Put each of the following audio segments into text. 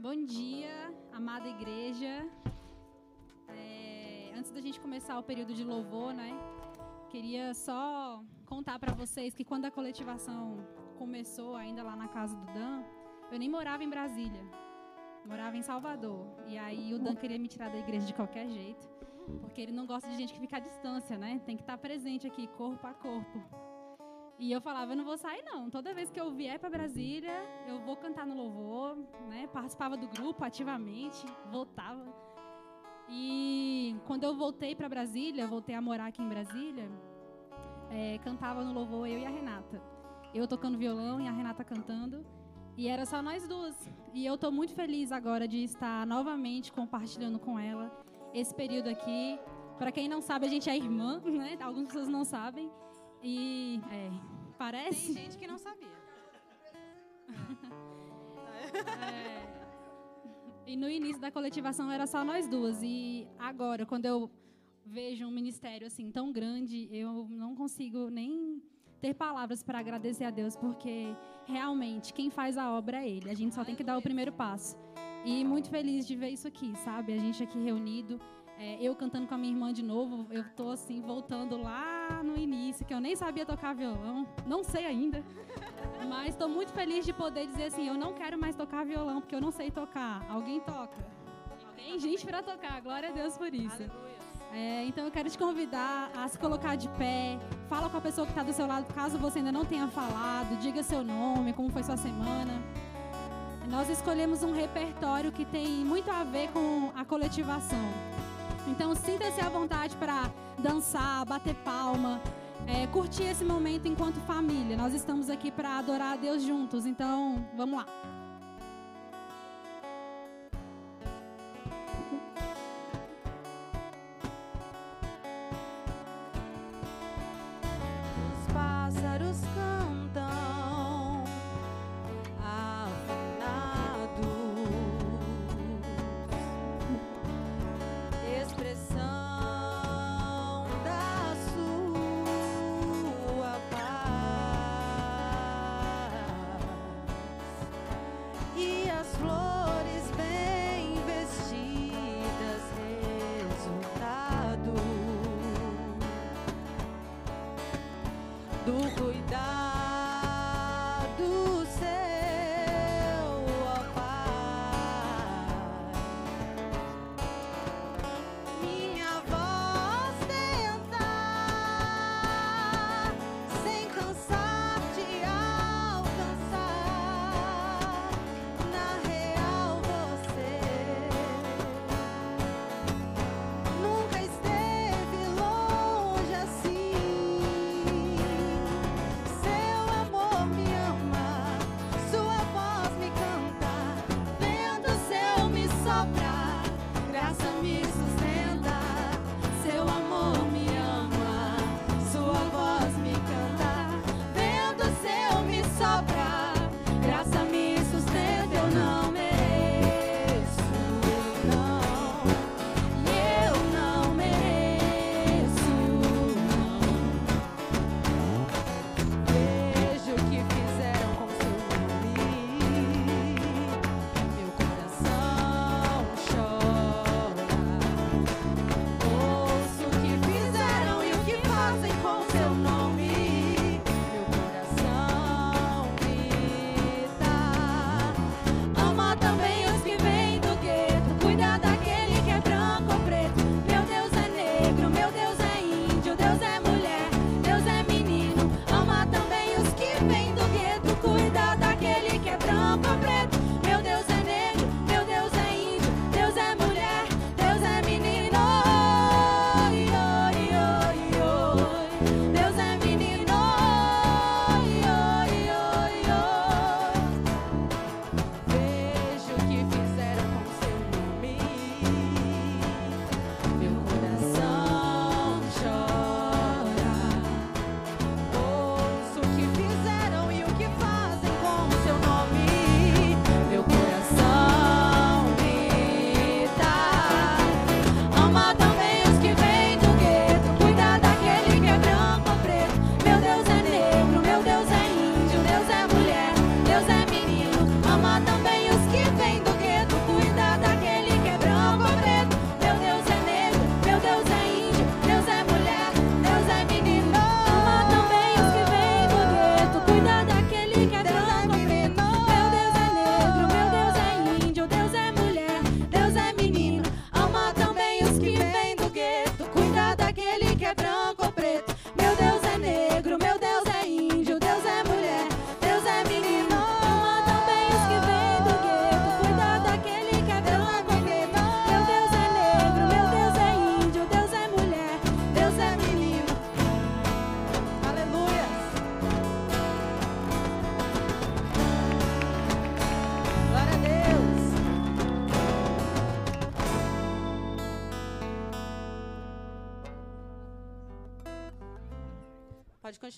Bom dia, amada igreja. É, antes da gente começar o período de louvor, né? Queria só contar para vocês que quando a coletivação começou, ainda lá na casa do Dan, eu nem morava em Brasília. Morava em Salvador. E aí o Dan queria me tirar da igreja de qualquer jeito, porque ele não gosta de gente que fica à distância, né? Tem que estar presente aqui, corpo a corpo. E eu falava, eu não vou sair não. Toda vez que eu vier para Brasília, eu vou cantar no louvor, né? Participava do grupo ativamente, voltava. E quando eu voltei para Brasília, voltei a morar aqui em Brasília, é, cantava no louvor eu e a Renata. Eu tocando violão e a Renata cantando. E era só nós duas. E eu estou muito feliz agora de estar novamente compartilhando com ela esse período aqui. Para quem não sabe, a gente é irmã, né? Algumas pessoas não sabem. E é, parece. Tem gente que não sabia. É, e no início da coletivação era só nós duas. E agora, quando eu vejo um ministério assim tão grande, eu não consigo nem ter palavras para agradecer a Deus, porque realmente quem faz a obra é Ele. A gente só tem que dar o primeiro passo. E muito feliz de ver isso aqui, sabe? A gente aqui reunido. É, eu cantando com a minha irmã de novo, eu tô assim, voltando lá no início, que eu nem sabia tocar violão, não sei ainda. Mas estou muito feliz de poder dizer assim, eu não quero mais tocar violão, porque eu não sei tocar. Alguém toca? Tem gente para tocar, glória a Deus por isso. É, então eu quero te convidar a se colocar de pé, fala com a pessoa que está do seu lado, caso você ainda não tenha falado, diga seu nome, como foi sua semana. Nós escolhemos um repertório que tem muito a ver com a coletivação. Então sinta-se à vontade para dançar, bater palma, é, curtir esse momento enquanto família. Nós estamos aqui para adorar a Deus juntos. Então vamos lá.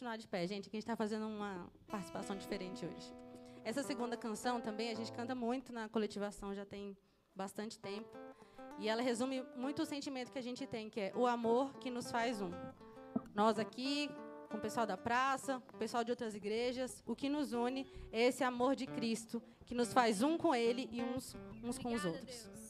Continuar de pé, gente, que a gente está fazendo uma participação diferente hoje. Essa segunda canção também a gente canta muito na coletivação, já tem bastante tempo. E ela resume muito o sentimento que a gente tem, que é o amor que nos faz um. Nós aqui, com o pessoal da praça, o pessoal de outras igrejas, o que nos une é esse amor de Cristo, que nos faz um com Ele e uns, uns com os outros.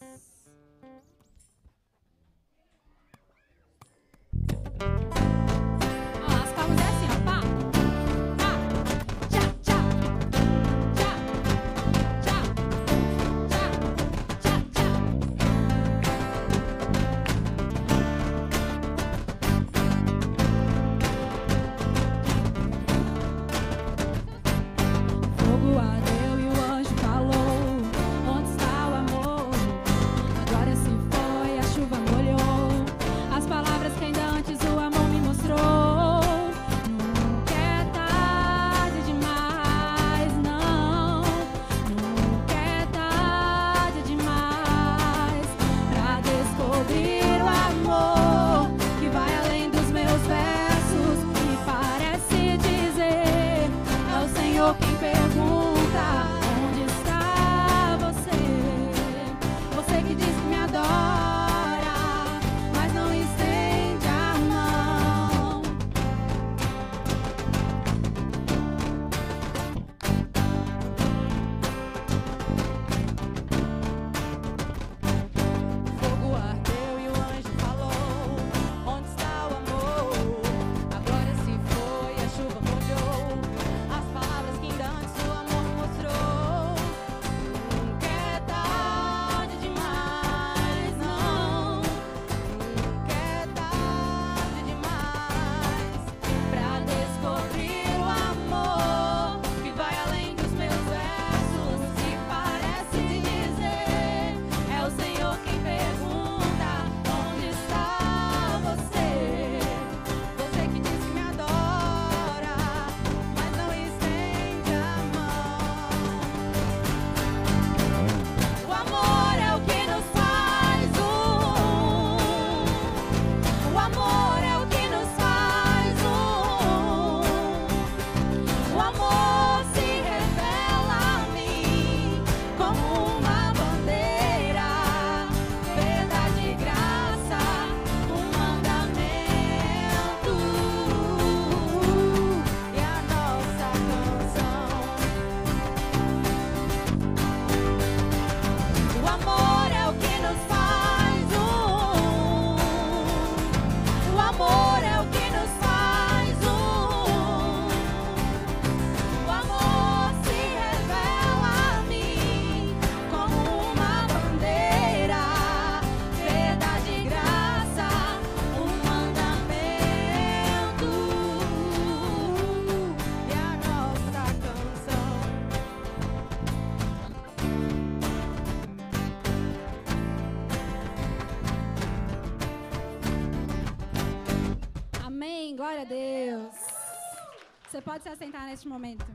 Você pode se assentar neste momento.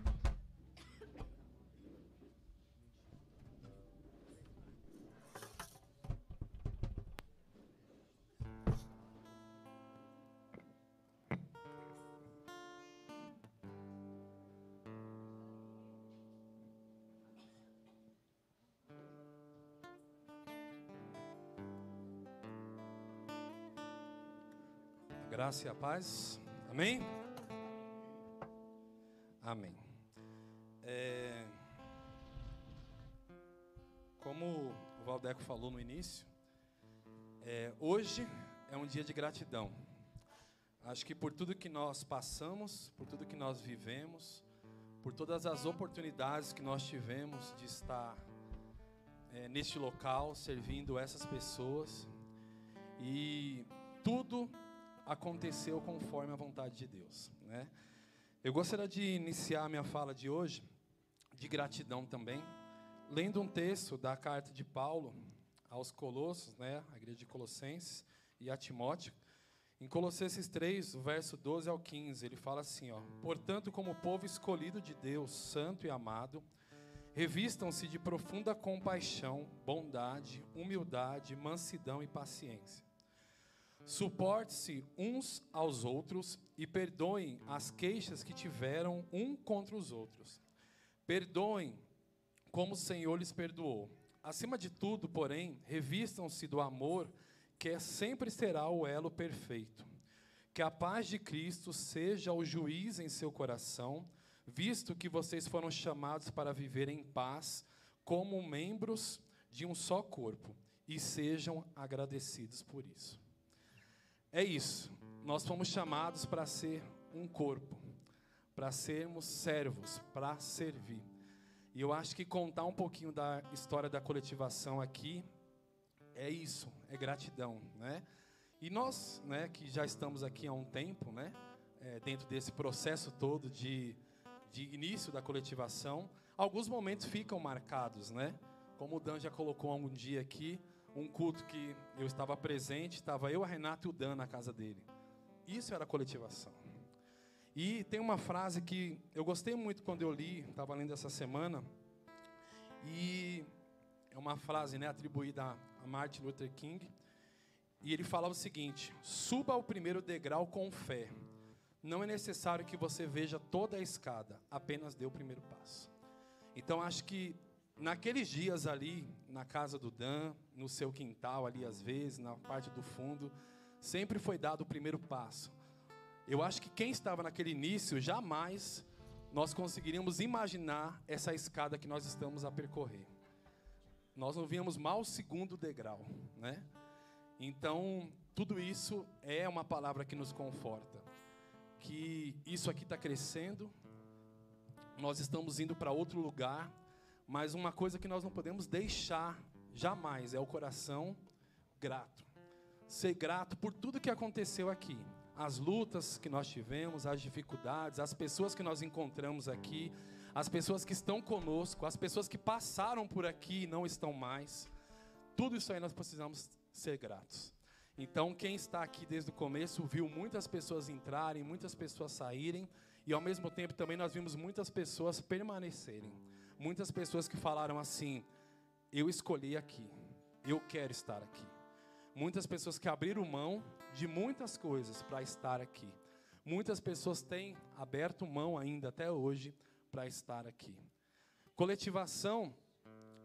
Graça e a paz. Amém? Amém. É, Como o Valdeco falou no início, é, hoje é um dia de gratidão. Acho que por tudo que nós passamos, por tudo que nós vivemos, por todas as oportunidades que nós tivemos de estar é, neste local, servindo essas pessoas, e tudo aconteceu conforme a vontade de Deus. Né? Eu gostaria de iniciar a minha fala de hoje, de gratidão também, lendo um texto da carta de Paulo aos Colossos, né, a igreja de Colossenses e a Timóteo. Em Colossenses 3, o verso 12 ao 15, ele fala assim, ó: "Portanto, como povo escolhido de Deus, santo e amado, revistam-se de profunda compaixão, bondade, humildade, mansidão e paciência. Suporte-se uns aos outros e perdoem as queixas que tiveram um contra os outros. Perdoem como o Senhor lhes perdoou. Acima de tudo, porém, revistam-se do amor, que é sempre será o elo perfeito. Que a paz de Cristo seja o juiz em seu coração, visto que vocês foram chamados para viver em paz, como membros de um só corpo, e sejam agradecidos por isso. É isso. Nós fomos chamados para ser um corpo, para sermos servos, para servir. E eu acho que contar um pouquinho da história da coletivação aqui é isso, é gratidão, né? E nós, né, que já estamos aqui há um tempo, né, é, dentro desse processo todo de, de início da coletivação, alguns momentos ficam marcados, né? Como o Dan já colocou um dia aqui, um culto que eu estava presente, estava eu, a Renata e o Dan na casa dele. Isso era coletivação. E tem uma frase que eu gostei muito quando eu li, estava lendo essa semana, e é uma frase né, atribuída a Martin Luther King, e ele falava o seguinte: suba ao primeiro degrau com fé. Não é necessário que você veja toda a escada, apenas dê o primeiro passo. Então acho que naqueles dias ali, na casa do Dan, no seu quintal ali às vezes, na parte do fundo, sempre foi dado o primeiro passo. Eu acho que quem estava naquele início, jamais nós conseguiríamos imaginar essa escada que nós estamos a percorrer. Nós não víamos mal o segundo degrau, né? Então, tudo isso é uma palavra que nos conforta. Que isso aqui está crescendo, nós estamos indo para outro lugar, mas uma coisa que nós não podemos deixar jamais é o coração grato. Ser grato por tudo que aconteceu aqui. As lutas que nós tivemos, as dificuldades, as pessoas que nós encontramos aqui, as pessoas que estão conosco, as pessoas que passaram por aqui e não estão mais. Tudo isso aí nós precisamos ser gratos. Então, quem está aqui desde o começo viu muitas pessoas entrarem, muitas pessoas saírem, e ao mesmo tempo também nós vimos muitas pessoas permanecerem. Muitas pessoas que falaram assim: Eu escolhi aqui, eu quero estar aqui. Muitas pessoas que abriram mão de muitas coisas para estar aqui. Muitas pessoas têm aberto mão ainda até hoje para estar aqui. Coletivação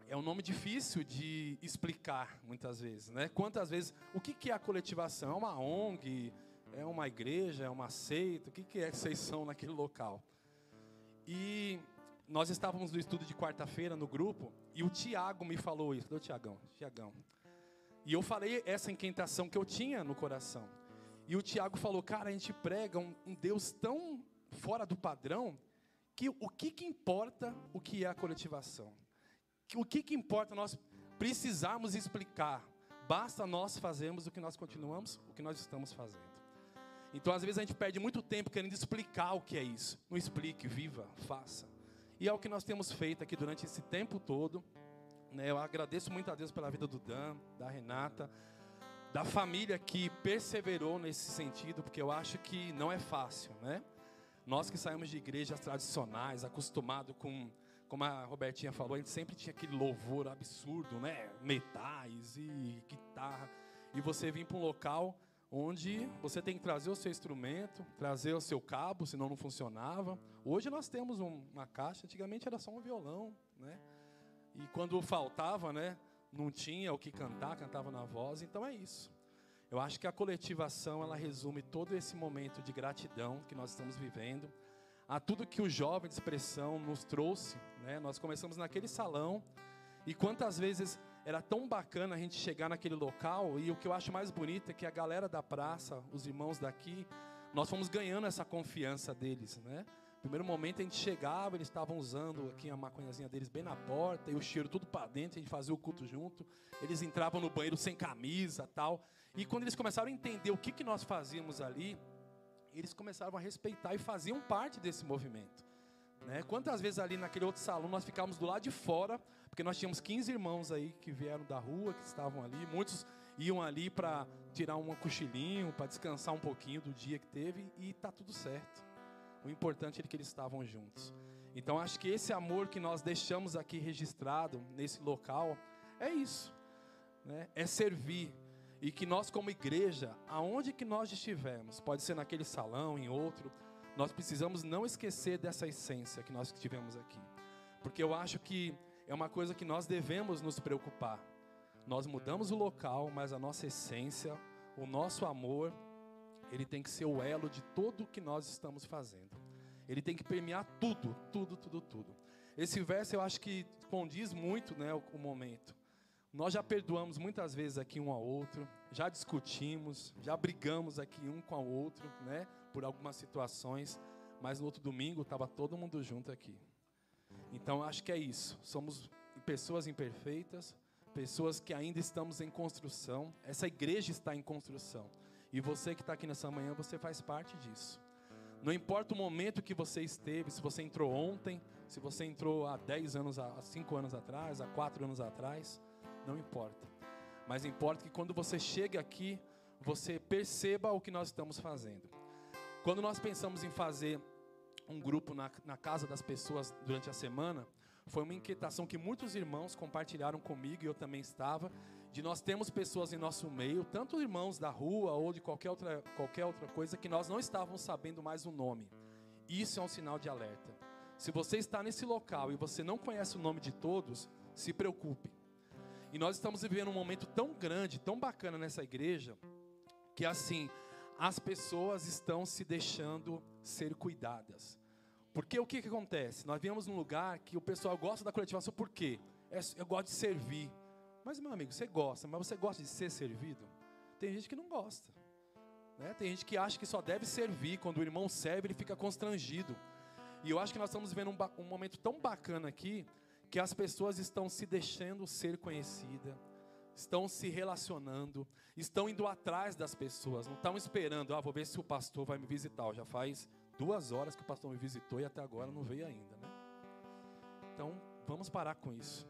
é um nome difícil de explicar muitas vezes, né? Quantas vezes, o que que é a coletivação? É uma ONG, é uma igreja, é uma seita? O que que é que vocês são naquele local? E nós estávamos no estudo de quarta-feira no grupo e o Tiago me falou isso. Cadê o Tiagão? Tiagão. E eu falei essa inquietação que eu tinha no coração. E o Tiago falou, cara, a gente prega um, um, Deus tão fora do padrão que o que, que importa o que é a coletivação? O que, que importa nós precisarmos explicar? Basta nós fazermos o que nós continuamos, o que nós estamos fazendo. Então, às vezes, a gente perde muito tempo querendo explicar o que é isso. Não explique, viva, faça. E é o que nós temos feito aqui durante esse tempo todo. Né? Eu agradeço muito a Deus pela vida do Dan, da Renata, da família que perseverou nesse sentido, porque eu acho que não é fácil, né? Nós que saímos de igrejas tradicionais, acostumado com, como a Robertinha falou, a gente sempre tinha aquele louvor absurdo, né? Metais e guitarra. E você vir para um local onde você tem que trazer o seu instrumento, trazer o seu cabo, senão não funcionava. Hoje nós temos um, uma caixa, antigamente era só um violão, né? E quando faltava, né, não tinha o que cantar, cantava na voz. Então é isso. Eu acho que a coletivação ela resume todo esse momento de gratidão que nós estamos vivendo, a tudo que o jovem de expressão nos trouxe, né? Nós começamos naquele salão e quantas vezes era tão bacana a gente chegar naquele local e o que eu acho mais bonito é que a galera da praça, os irmãos daqui, nós fomos ganhando essa confiança deles, né? Primeiro momento a gente chegava, eles estavam usando aqui a maconhazinha deles bem na porta, e o cheiro tudo para dentro, a gente fazia o culto junto. Eles entravam no banheiro sem camisa, tal. E quando eles começaram a entender o que, que nós fazíamos ali, eles começaram a respeitar e faziam parte desse movimento. Né? Quantas vezes ali naquele outro salão nós ficávamos do lado de fora, porque nós tínhamos 15 irmãos aí que vieram da rua, que estavam ali, muitos iam ali para tirar um cochilinho, para descansar um pouquinho do dia que teve, e tá tudo certo. O importante é que eles estavam juntos. Então acho que esse amor que nós deixamos aqui registrado nesse local é isso, né? É servir. E que nós, como igreja, aonde que nós estivermos, pode ser naquele salão, em outro, nós precisamos não esquecer dessa essência que nós tivemos aqui. Porque eu acho que é uma coisa que nós devemos nos preocupar. Nós mudamos o local, mas a nossa essência, o nosso amor, ele tem que ser o elo de tudo que nós estamos fazendo. Ele tem que permear tudo, tudo, tudo, tudo. Esse verso eu acho que condiz muito né, o, o momento. Nós já perdoamos muitas vezes aqui um ao outro, já discutimos, já brigamos aqui um com o outro, né, por algumas situações, mas no outro domingo estava todo mundo junto aqui. Então acho que é isso. Somos pessoas imperfeitas, pessoas que ainda estamos em construção. Essa igreja está em construção. E você que está aqui nessa manhã, você faz parte disso. Não importa o momento que você esteve, se você entrou ontem, se você entrou há 10 anos, há 5 anos atrás, há 4 anos atrás, não importa. Mas importa que quando você chega aqui, você perceba o que nós estamos fazendo. Quando nós pensamos em fazer um grupo na, na casa das pessoas durante a semana, foi uma inquietação que muitos irmãos compartilharam comigo e eu também estava, de nós termos pessoas em nosso meio, tanto irmãos da rua ou de qualquer outra, qualquer outra coisa, que nós não estávamos sabendo mais o nome. Isso é um sinal de alerta. Se você está nesse local e você não conhece o nome de todos, se preocupe. E nós estamos vivendo um momento tão grande, tão bacana nessa igreja, que assim, as pessoas estão se deixando ser cuidadas. Porque o que, que acontece? Nós viemos num lugar que o pessoal gosta da coletivação, por quê? É, eu gosto de servir. Mas, meu amigo, você gosta, mas você gosta de ser servido? Tem gente que não gosta. Né? Tem gente que acha que só deve servir. Quando o irmão serve, ele fica constrangido. E eu acho que nós estamos vivendo um, um momento tão bacana aqui, que as pessoas estão se deixando ser conhecidas, estão se relacionando, estão indo atrás das pessoas, não estão esperando, ah, vou ver se o pastor vai me visitar. Já faz duas horas que o pastor me visitou e até agora não veio ainda, né? Então, vamos parar com isso.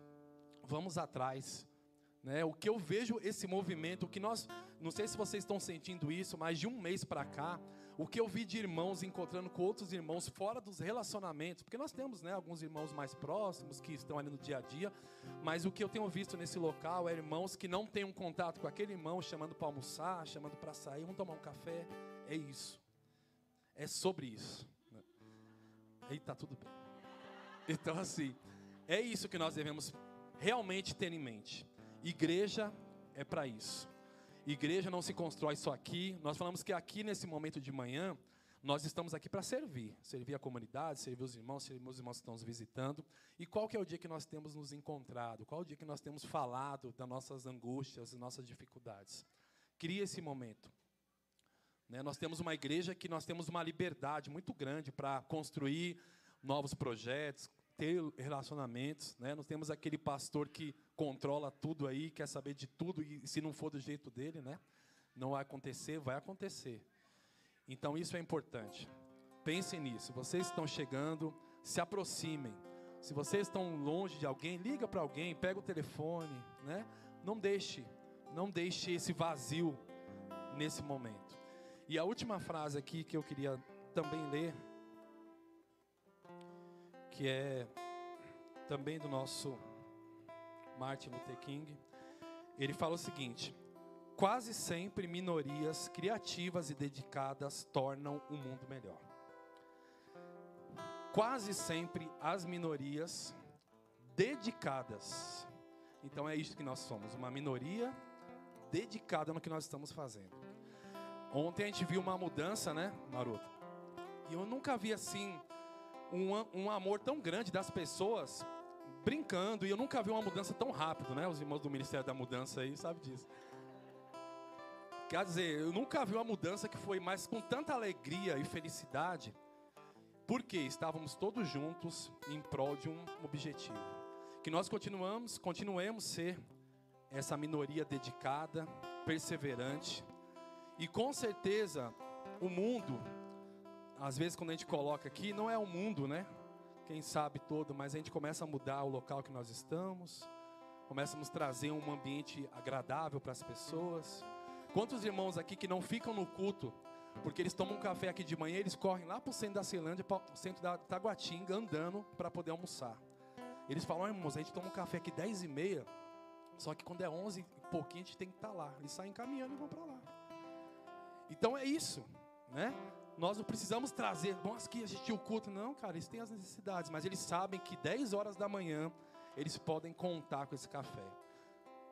Vamos atrás. Né? O que eu vejo esse movimento, o que nós, não sei se vocês estão sentindo isso, mas de um mês para cá, o que eu vi de irmãos encontrando com outros irmãos fora dos relacionamentos, porque nós temos né, alguns irmãos mais próximos que estão ali no dia a dia, mas o que eu tenho visto nesse local é irmãos que não têm um contato com aquele irmão, chamando para almoçar, chamando para sair, vamos tomar um café, é isso é sobre isso. E tá tudo bem. Então, assim, é isso que nós devemos realmente ter em mente. Igreja é para isso. Igreja não se constrói só aqui. Nós falamos que aqui nesse momento de manhã, nós estamos aqui para servir, servir a comunidade, servir os irmãos, servir os irmãos que estão nos visitando. E qual que é o dia que nós temos nos encontrado? Qual é o dia que nós temos falado das nossas angústias, das nossas dificuldades? Cria esse momento. Né? Nós temos uma igreja que nós temos uma liberdade muito grande para construir novos projetos, ter relacionamentos. Né? Nós temos aquele pastor que controla tudo aí, quer saber de tudo, e se não for do jeito dele, né? não vai acontecer, vai acontecer. Então isso é importante. Pensem nisso. Vocês estão chegando, se aproximem. Se vocês estão longe de alguém, liga para alguém, pega o telefone, né? Não deixe, não deixe esse vazio nesse momento. E a última frase aqui que eu queria também ler, que é também do nosso Martin Luther King, ele fala o seguinte: quase sempre minorias criativas e dedicadas tornam o mundo melhor. Quase sempre as minorias dedicadas. Então é isso que nós somos, uma minoria dedicada no que nós estamos fazendo. Ontem a gente viu uma mudança, né, Maroto? E eu nunca vi assim um, um amor tão grande das pessoas brincando. E eu nunca vi uma mudança tão rápido, né? Os irmãos do Ministério da Mudança aí sabem disso. Quer dizer, eu nunca vi uma mudança que foi mais com tanta alegria e felicidade, porque estávamos todos juntos em prol de um objetivo. Que nós continuamos, continuemos ser essa minoria dedicada, perseverante, e com certeza, o mundo, às vezes quando a gente coloca aqui, não é o mundo, né? Quem sabe todo, mas a gente começa a mudar o local que nós estamos, começamos a trazer um ambiente agradável para as pessoas. Quantos irmãos aqui que não ficam no culto, porque eles tomam um café aqui de manhã, eles correm lá para o centro da Ceilândia, para o centro da Taguatinga, andando para poder almoçar. Eles falam, oh, irmãos, a gente toma um café aqui 10 e meia, Só que quando é 11 e pouquinho, a gente tem que estar lá. Eles saem caminhando e vão para lá. Então é isso, né? Nós não precisamos trazer, nós que assistir o culto. Não, cara, eles têm as necessidades, mas eles sabem que 10 horas da manhã eles podem contar com esse café.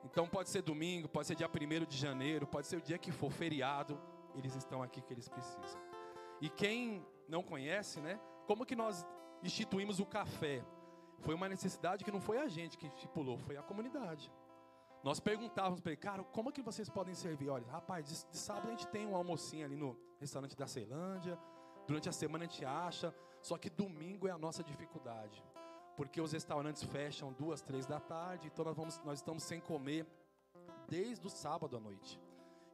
Então pode ser domingo, pode ser dia 1 de janeiro, pode ser o dia que for feriado, eles estão aqui que eles precisam. E quem não conhece, né? Como que nós instituímos o café? Foi uma necessidade que não foi a gente que estipulou, foi a comunidade. Nós perguntávamos para ele, cara, como que vocês podem servir? Olha, rapaz, de, de, sábado a gente tem um almocinho ali no restaurante da Ceilândia, durante a semana a gente acha, só que domingo é a nossa dificuldade, porque os restaurantes fecham duas, três da tarde, então nós, vamos, nós estamos sem comer desde o sábado à noite.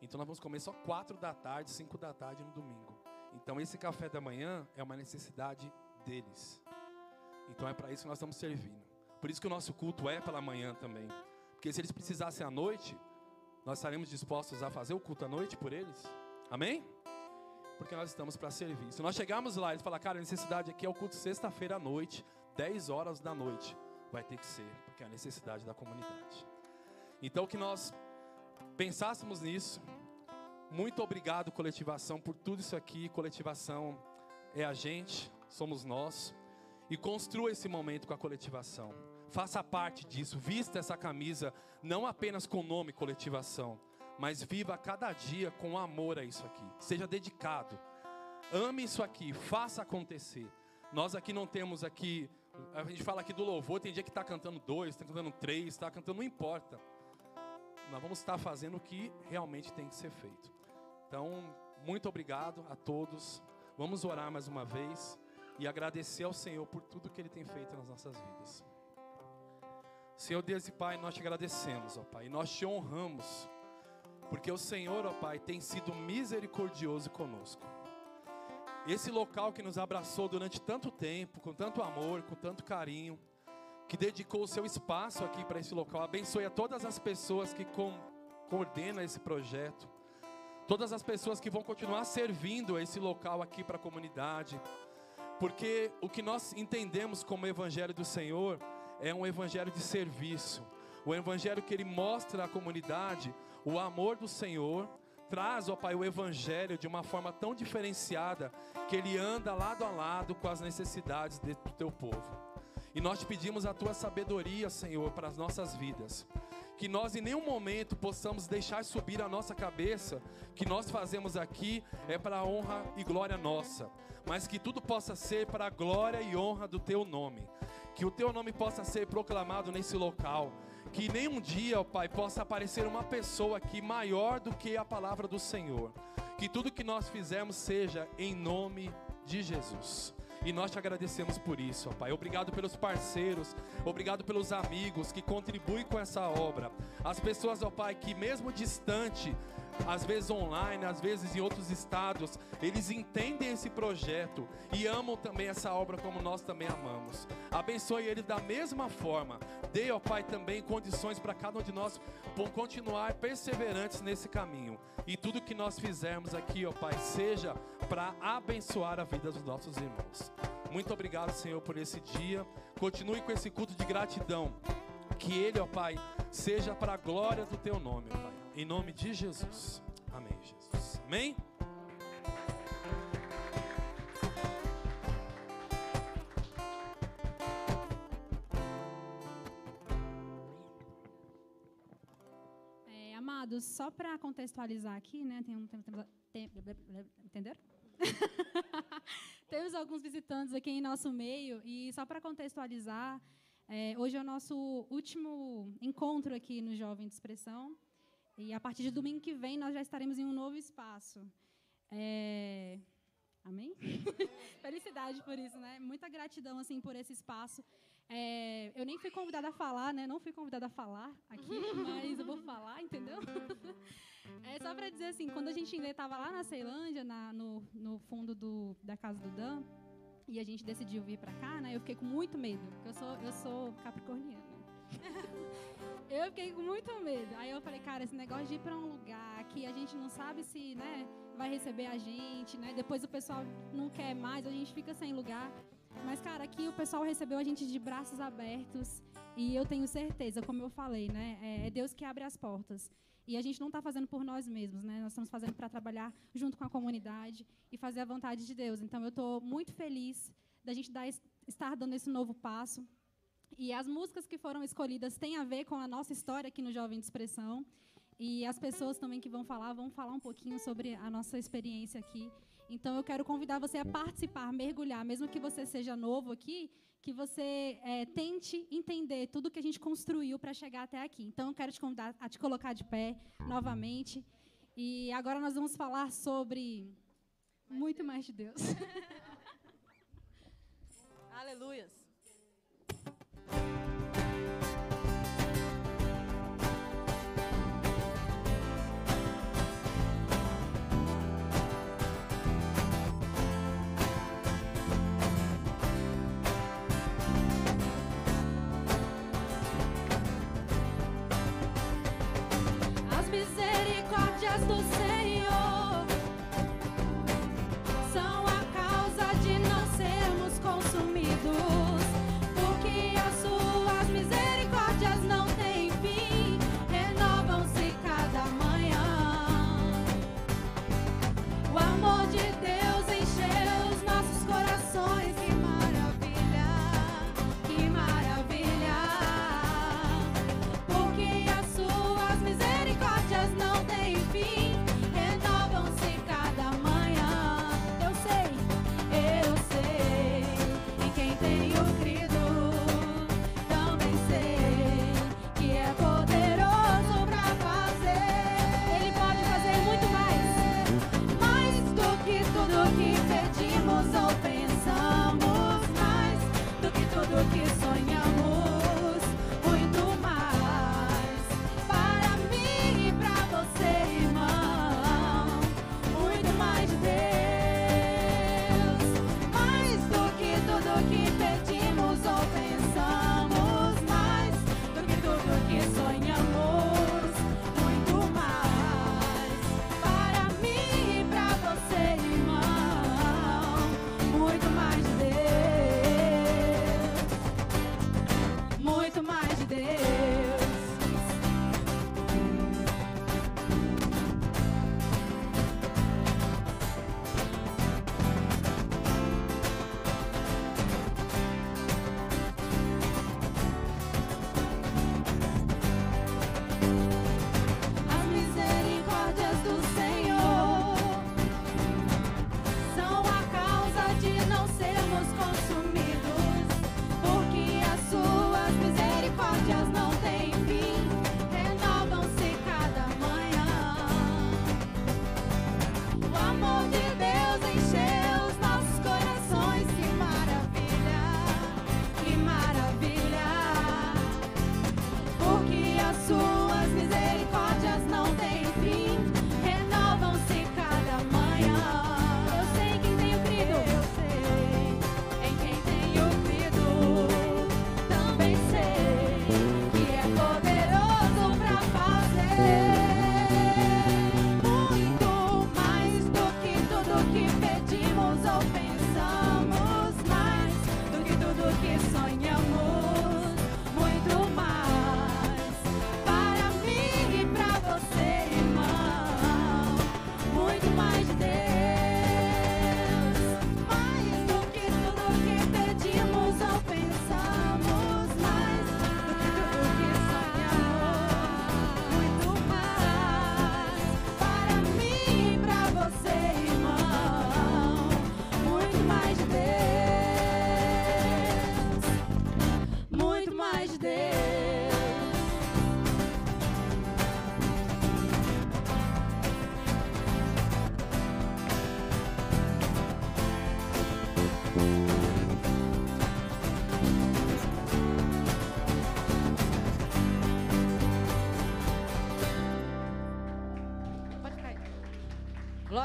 Então nós vamos comer só quatro da tarde, cinco da tarde no domingo. Então esse café da manhã é uma necessidade deles. Então é para isso que nós estamos servindo. Por isso que o nosso culto é pela manhã também. Porque se eles precisassem à noite, nós estaremos dispostos a fazer o culto à noite por eles? Amém? Porque nós estamos para servir. Se nós chegarmos lá e falar, cara, a necessidade aqui é o culto sexta-feira à noite, 10 horas da noite, vai ter que ser, porque é a necessidade da comunidade. Então que nós pensássemos nisso. Muito obrigado, coletivação, por tudo isso aqui. Coletivação é a gente, somos nós. E construa esse momento com a coletivação. Faça parte disso, vista essa camisa, não apenas com o nome coletivação, mas viva cada dia com amor a isso aqui. Seja dedicado. Ame isso aqui, faça acontecer. Nós aqui não temos aqui, a gente fala aqui do louvor, tem dia que está cantando dois, está cantando três, está cantando, não importa. Nós vamos estar fazendo o que realmente tem que ser feito. Então, muito obrigado a todos. Vamos orar mais uma vez e agradecer ao Senhor por tudo que Ele tem feito nas nossas vidas. Senhor Deus e Pai, nós te agradecemos, ó Pai, e nós te honramos, porque o Senhor, ó Pai, tem sido misericordioso conosco. Esse local que nos abraçou durante tanto tempo, com tanto amor, com tanto carinho, que dedicou o seu espaço aqui para esse local, abençoe a todas as pessoas que com, coordenam esse projeto, todas as pessoas que vão continuar servindo esse local aqui para a comunidade, porque o que nós entendemos como Evangelho do Senhor é um evangelho de serviço. O evangelho que ele mostra à comunidade o amor do Senhor, traz, ó Pai, o evangelho de uma forma tão diferenciada que ele anda lado a lado com as necessidades do teu povo. E nós te pedimos a tua sabedoria, Senhor, para as nossas vidas. Que nós em nenhum momento possamos deixar subir a nossa cabeça, que nós fazemos aqui é para a honra e glória nossa, mas que tudo possa ser para a glória e honra do teu nome que o teu nome possa ser proclamado nesse local. Que nenhum dia, ó Pai, possa aparecer uma pessoa aqui maior do que a palavra do Senhor. Que tudo que nós fizermos seja em nome de Jesus. E nós te agradecemos por isso, ó Pai. Obrigado pelos parceiros, obrigado pelos amigos que contribuem com essa obra. As pessoas, ó Pai, que mesmo distante, às vezes online, às vezes em outros estados, eles entendem esse projeto e amam também essa obra como nós também amamos. Abençoe eles da mesma forma. Dê, ó Pai, também condições para cada um de nós continuar perseverantes nesse caminho. E tudo que nós fizermos aqui, ó Pai, seja para abençoar a vida dos nossos irmãos. Muito obrigado, Senhor, por esse dia. Continue com esse culto de gratidão. Que ele, ó Pai, seja para a glória do teu nome, ó Pai. Em nome de Jesus. Amém, Jesus. Amém? É, amados, só para contextualizar aqui, né? Tem um tem, tem? Temos alguns visitantes aqui em nosso meio e só para contextualizar, é, hoje é o nosso último encontro aqui no Jovem de Expressão. E a partir de domingo que vem nós já estaremos em um novo espaço. É... Amém? Felicidade por isso, né? Muita gratidão assim por esse espaço. É... Eu nem fui convidada a falar, né? Não fui convidada a falar aqui, mas eu vou falar, entendeu? É só para dizer assim, quando a gente ainda estava lá na Ceilândia, na, no, no fundo do, da casa do Dan, e a gente decidiu vir para cá, né? Eu fiquei com muito medo, porque eu sou eu sou capricorniana. Eu fiquei com muito medo. Aí eu falei, cara, esse negócio de ir para um lugar que a gente não sabe se, né, vai receber a gente, né? Depois o pessoal não quer mais, a gente fica sem lugar. Mas, cara, aqui o pessoal recebeu a gente de braços abertos. E eu tenho certeza, como eu falei, né? É Deus que abre as portas. E a gente não está fazendo por nós mesmos, né? Nós estamos fazendo para trabalhar junto com a comunidade e fazer a vontade de Deus. Então, eu estou muito feliz da gente dar, estar dando esse novo passo. E as músicas que foram escolhidas têm a ver com a nossa história aqui no Jovem de Expressão. E as pessoas também que vão falar, vão falar um pouquinho sobre a nossa experiência aqui. Então, eu quero convidar você a participar, mergulhar, mesmo que você seja novo aqui, que você é, tente entender tudo que a gente construiu para chegar até aqui. Então, eu quero te convidar a te colocar de pé novamente. E agora nós vamos falar sobre muito mais de Deus. Aleluias.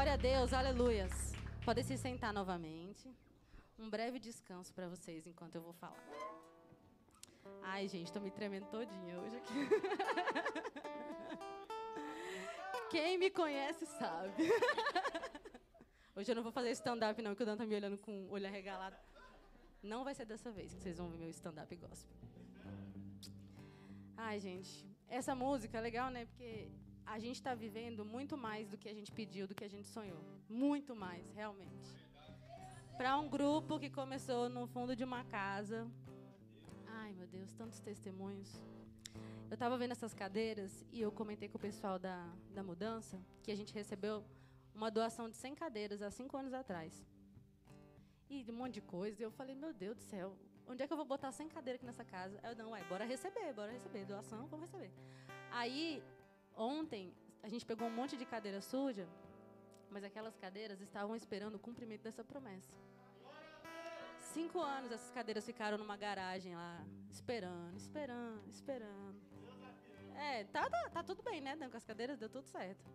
Glória a Deus, aleluias. Podem se sentar novamente. Um breve descanso para vocês enquanto eu vou falar. Ai, gente, estou me tremendo todinha hoje aqui. Quem me conhece sabe. Hoje eu não vou fazer stand-up, não, que o Dan tá me olhando com o olho arregalado. Não vai ser dessa vez que vocês vão ver meu stand-up gospel. Ai, gente, essa música é legal, né? Porque a gente está vivendo muito mais do que a gente pediu, do que a gente sonhou. Muito mais, realmente. Para um grupo que começou no fundo de uma casa. Ai, meu Deus, tantos testemunhos. Eu estava vendo essas cadeiras e eu comentei com o pessoal da, da mudança que a gente recebeu uma doação de 100 cadeiras há cinco anos atrás. E um monte de coisa. E eu falei, meu Deus do céu, onde é que eu vou botar 100 cadeiras aqui nessa casa? Eu, não, ué, bora receber, bora receber. Doação, vamos receber. Aí, ontem, a gente pegou um monte de cadeira suja, mas aquelas cadeiras estavam esperando o cumprimento dessa promessa. Cinco anos essas cadeiras ficaram numa garagem lá, esperando, esperando, esperando. É, tá, tá, tá tudo bem, né? Com as cadeiras deu tudo certo.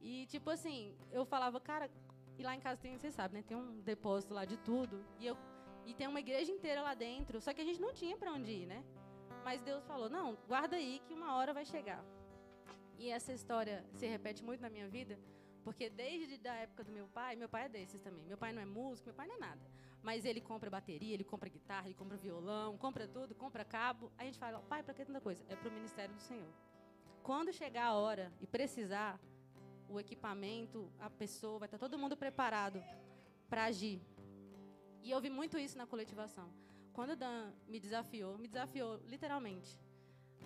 E, tipo assim, eu falava, cara, e lá em casa tem, vocês sabem, né? Tem um depósito lá de tudo. E, eu, e tem uma igreja inteira lá dentro. Só que a gente não tinha para onde ir, né? Mas Deus falou, não, guarda aí que uma hora vai chegar. E essa história se repete muito na minha vida, porque desde a época do meu pai, meu pai é desses também. Meu pai não é músico, meu pai não é nada. Mas ele compra bateria, ele compra guitarra, ele compra violão, compra tudo, compra cabo. A gente fala, pai, para que tanta coisa? É para o ministério do Senhor. Quando chegar a hora e precisar, o equipamento, a pessoa, vai estar todo mundo preparado para agir. E eu vi muito isso na coletivação. Quando o Dan me desafiou, me desafiou literalmente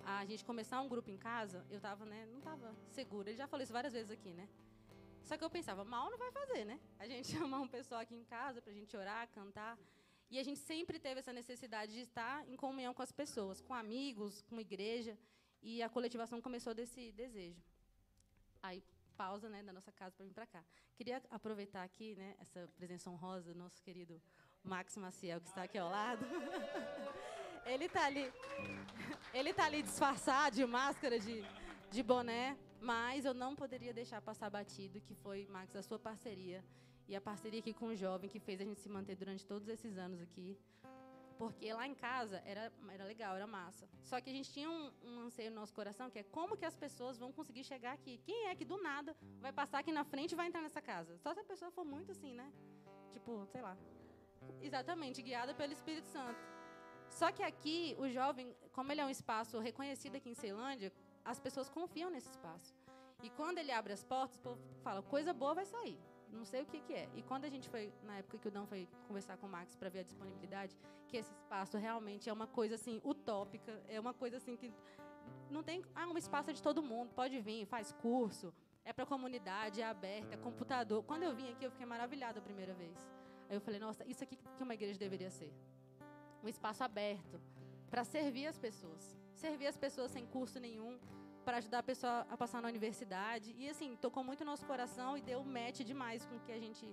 a gente começar um grupo em casa, eu tava, né, não estava segura. Ele já falou isso várias vezes aqui, né? Só que eu pensava, mal não vai fazer, né? A gente chamar um pessoal aqui em casa para a gente orar, cantar. E a gente sempre teve essa necessidade de estar em comunhão com as pessoas, com amigos, com igreja. E a coletivação começou desse desejo. Aí pausa né, da nossa casa para vir para cá. Queria aproveitar aqui né, essa presença honrosa do nosso querido Max Maciel, que está aqui ao lado. ele está ali, ele tá ali disfarçado de máscara, de, de boné, mas eu não poderia deixar passar batido que foi, Max, a sua parceria e a parceria aqui com o jovem que fez a gente se manter durante todos esses anos aqui. Porque lá em casa era, era legal, era massa. Só que a gente tinha um, um anseio no nosso coração, que é como que as pessoas vão conseguir chegar aqui. Quem é que do nada vai passar aqui na frente e vai entrar nessa casa? Só se a pessoa for muito assim, né? Tipo, sei lá. Exatamente, guiada pelo Espírito Santo. Só que aqui, o jovem, como ele é um espaço reconhecido aqui em Ceilândia, as pessoas confiam nesse espaço. E quando ele abre as portas, o povo fala, coisa boa vai sair não sei o que, que é. E quando a gente foi, na época que o Dan foi conversar com o Max para ver a disponibilidade, que esse espaço realmente é uma coisa assim utópica, é uma coisa assim que não tem, ah, um espaço de todo mundo, pode vir, faz curso, é para a comunidade, é aberto, é computador. Quando eu vim aqui, eu fiquei maravilhada a primeira vez. Aí eu falei, nossa, isso aqui que uma igreja deveria ser. Um espaço aberto para servir as pessoas. Servir as pessoas sem curso nenhum, para ajudar a pessoa a passar na universidade. E assim, tocou muito nosso coração e deu match demais com o que a gente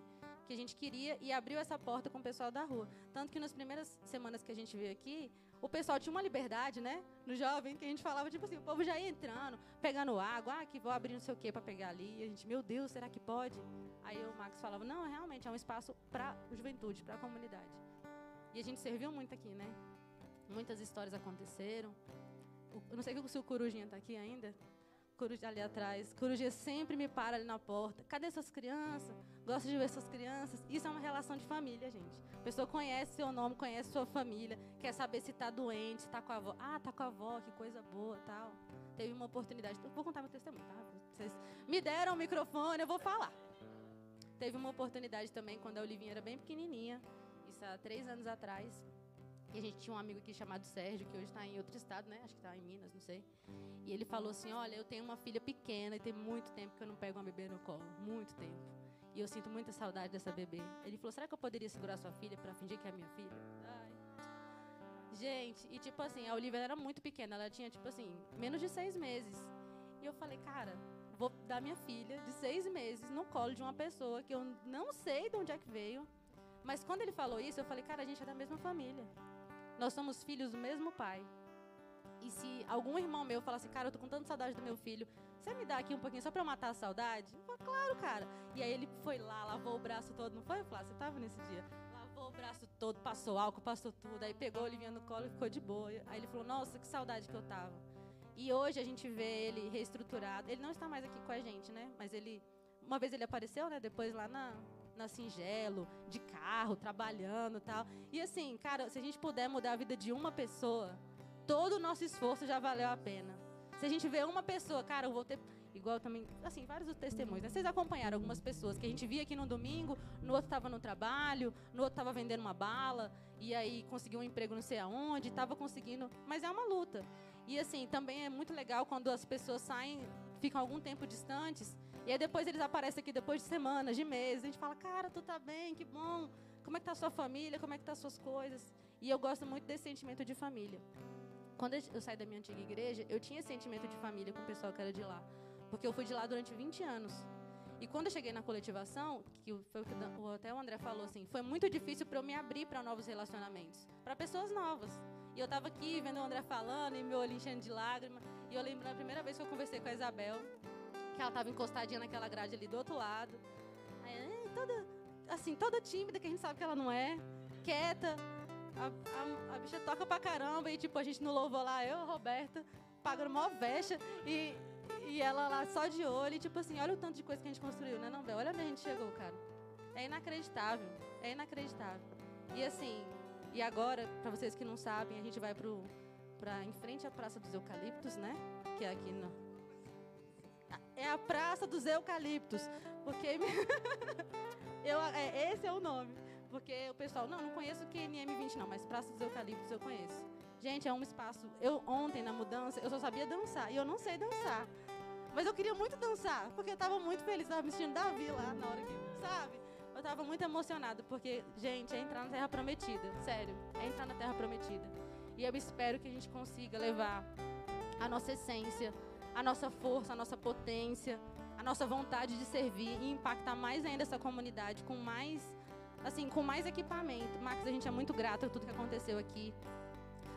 que a gente queria e abriu essa porta com o pessoal da rua. Tanto que nas primeiras semanas que a gente veio aqui, o pessoal tinha uma liberdade, né? No jovem, que a gente falava, tipo assim, o povo já ia entrando, pegando água, ah, que vou abrir não sei o quê para pegar ali. E a gente, meu Deus, será que pode? Aí o Max falava, não, realmente é um espaço para a juventude, para a comunidade. E a gente serviu muito aqui, né? Muitas histórias aconteceram. Eu não sei se o Corujinha está aqui ainda. Coruja ali atrás. Coruja sempre me para ali na porta. Cadê suas crianças? Gosto de ver suas crianças. Isso é uma relação de família, gente. A pessoa conhece seu nome, conhece sua família, quer saber se está doente, está com a avó. Ah, está com a avó, que coisa boa, tal. Teve uma oportunidade. vou contar meu testemunho, tá? Vocês me deram o microfone, eu vou falar. Teve uma oportunidade também quando a Olivinha era bem pequenininha. Há três anos atrás. E a gente tinha um amigo aqui chamado Sérgio, que hoje está em outro estado, né? Acho que está em Minas, não sei. E ele falou assim: Olha, eu tenho uma filha pequena e tem muito tempo que eu não pego uma bebê no colo. Muito tempo. E eu sinto muita saudade dessa bebê. Ele falou: Será que eu poderia segurar sua filha para fingir que é minha filha? Ai. Gente, e tipo assim, a Olivia era muito pequena. Ela tinha, tipo assim, menos de seis meses. E eu falei: Cara, vou dar minha filha de seis meses no colo de uma pessoa que eu não sei de onde é que veio. Mas quando ele falou isso, eu falei: Cara, a gente é da mesma família. Nós somos filhos do mesmo pai. E se algum irmão meu falar assim, cara, eu tô com tanta saudade do meu filho, você me dá aqui um pouquinho só pra eu matar a saudade? Eu claro, cara. E aí ele foi lá, lavou o braço todo, não foi, Flávio? Você tava nesse dia? Lavou o braço todo, passou álcool, passou tudo. Aí pegou a Olivinha no colo e ficou de boa. Aí ele falou, nossa, que saudade que eu tava. E hoje a gente vê ele reestruturado. Ele não está mais aqui com a gente, né? Mas ele. Uma vez ele apareceu, né? Depois lá na, na Singelo, de carro, trabalhando tal. E assim, cara, se a gente puder mudar a vida de uma pessoa, todo o nosso esforço já valeu a pena. Se a gente vê uma pessoa, cara, eu vou ter. Igual também, assim, vários testemunhos. Né? Vocês acompanharam algumas pessoas que a gente via aqui no domingo, no outro estava no trabalho, no outro estava vendendo uma bala, e aí conseguiu um emprego não sei aonde, estava conseguindo. Mas é uma luta. E assim, também é muito legal quando as pessoas saem, ficam algum tempo distantes, e aí depois eles aparecem aqui depois de semanas, de meses. A gente fala, cara, tu tá bem, que bom. Como é que tá a sua família? Como é que tá as suas coisas? E eu gosto muito desse sentimento de família. Quando eu saí da minha antiga igreja, eu tinha esse sentimento de família com o pessoal que era de lá. Porque eu fui de lá durante 20 anos. E quando eu cheguei na coletivação, que foi o que até o André falou assim, foi muito difícil para eu me abrir para novos relacionamentos, para pessoas novas. E eu estava aqui vendo o André falando e meu olho enchendo de lágrima. E eu lembro na primeira vez que eu conversei com a Isabel, que ela estava encostadinha naquela grade ali do outro lado. Aí, toda, assim, toda tímida, que a gente sabe que ela não é, quieta. A, a, a bicha toca pra caramba e, tipo, a gente no louvor lá, eu, Roberta, pagando mó vexa e, e ela lá só de olho. E, tipo assim, olha o tanto de coisa que a gente construiu, né, não, Bel? Olha onde a gente chegou, cara. É inacreditável. É inacreditável. E, assim, e agora, para vocês que não sabem, a gente vai pro, pra, em frente à Praça dos Eucaliptos, né? Que é aqui no, é a Praça dos Eucaliptos. Porque eu, é, esse é o nome. Porque o pessoal, não, não conheço o QNM20 não, mas Praça dos Eucaliptos eu conheço. Gente, é um espaço. Eu ontem na mudança, eu só sabia dançar e eu não sei dançar. Mas eu queria muito dançar, porque eu estava muito feliz, estava me sentindo Davi lá na hora que, sabe? Eu estava muito emocionada, porque, gente, é entrar na Terra Prometida, sério, é entrar na Terra Prometida. E eu espero que a gente consiga levar a nossa essência, a nossa força, a nossa potência, a nossa vontade de servir e impactar mais ainda essa comunidade com mais, assim, com mais equipamento. Max, a gente é muito grato a tudo que aconteceu aqui.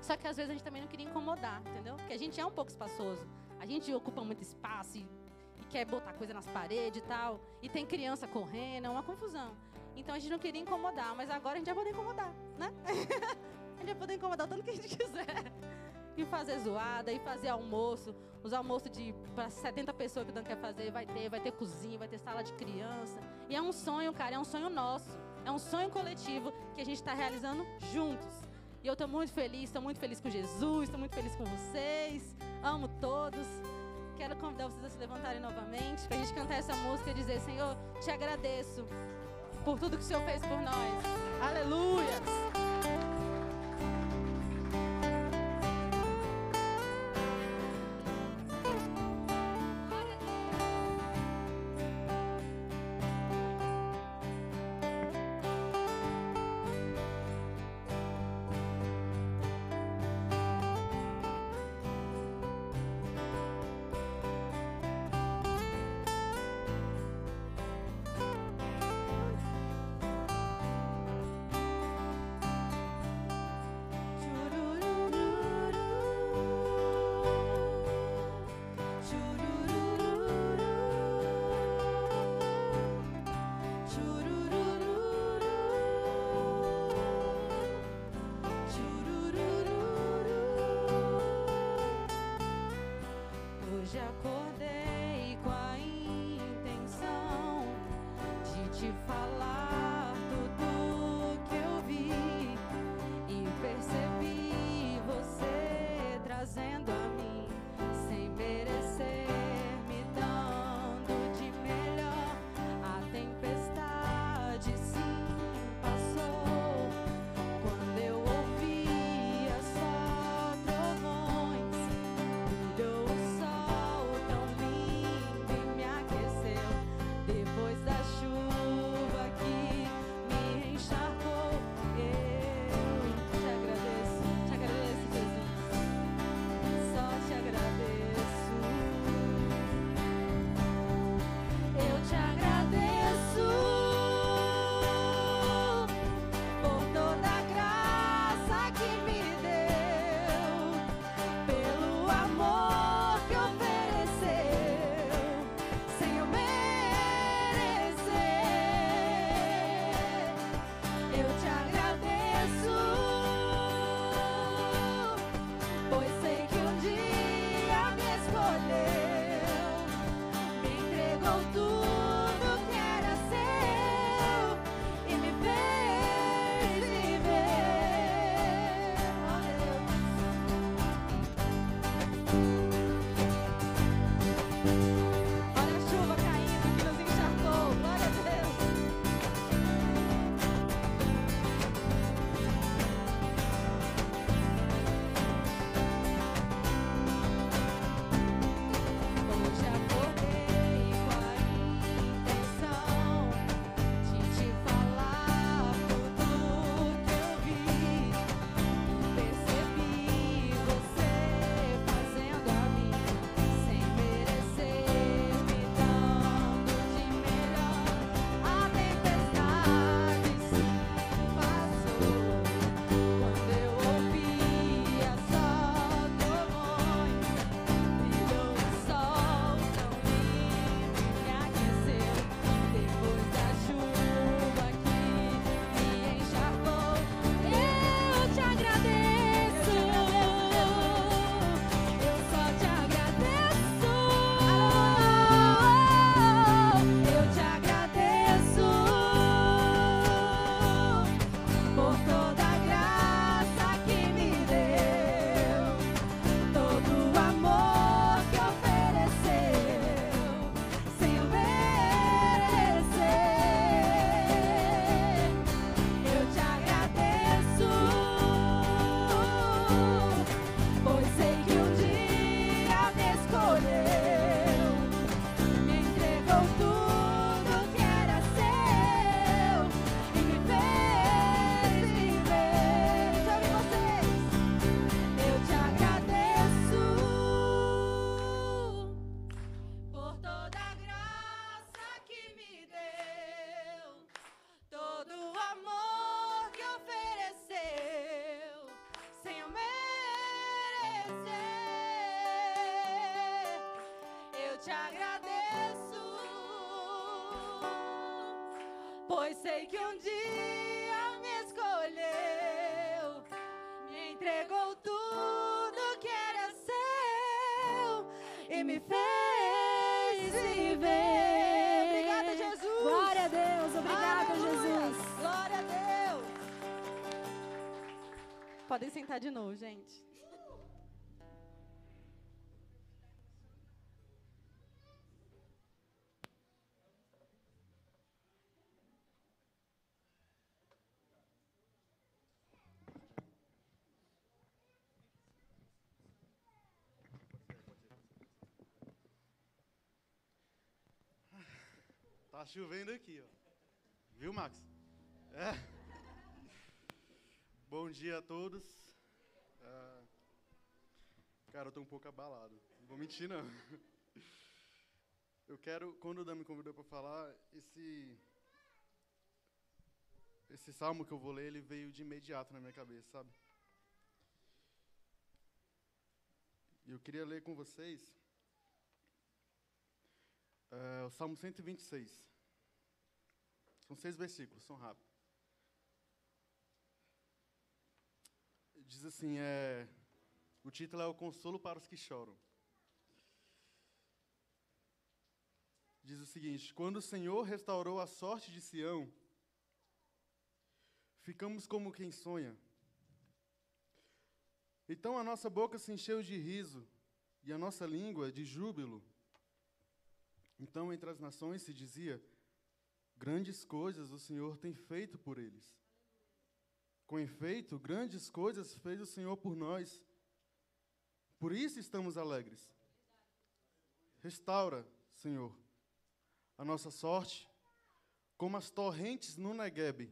Só que às vezes a gente também não queria incomodar, entendeu? Porque a gente é um pouco espaçoso. A gente ocupa muito espaço e, e quer botar coisa nas paredes e tal. E tem criança correndo, é uma confusão. Então a gente não queria incomodar, mas agora a gente vai poder incomodar, né? a gente vai poder incomodar o tanto que a gente quiser e fazer zoada, e fazer almoço. Os almoços de para 70 pessoas que o Dan quer fazer, vai ter, vai ter cozinha, vai ter sala de criança. E é um sonho, cara, é um sonho nosso. É um sonho coletivo que a gente está realizando juntos. E eu estou muito feliz, estou muito feliz com Jesus, estou muito feliz com vocês. Amo todos. Quero convidar vocês a se levantarem novamente para a gente cantar essa música e dizer: Senhor, te agradeço por tudo que o Senhor fez por nós. Aleluia! Me fez viver. Obrigada, Jesus. Glória a Deus, obrigada, Aleluia. Jesus. Glória a Deus. Podem sentar de novo, gente. Tá chovendo aqui, ó. Viu, Max? É. Bom dia a todos. Ah, cara, eu tô um pouco abalado. Não vou mentir, não. Eu quero, quando o Dan me convidou para falar, esse esse salmo que eu vou ler, ele veio de imediato na minha cabeça, sabe? E eu queria ler com vocês é, o Salmo 126. São seis versículos, são rápidos. Diz assim, é, o título é O Consolo para os que choram. Diz o seguinte: Quando o Senhor restaurou a sorte de Sião, ficamos como quem sonha. Então a nossa boca se encheu de riso e a nossa língua de júbilo. Então, entre as nações se dizia: Grandes coisas o Senhor tem feito por eles. Com efeito, grandes coisas fez o Senhor por nós. Por isso estamos alegres. Restaura, Senhor, a nossa sorte, como as torrentes no Neguebe.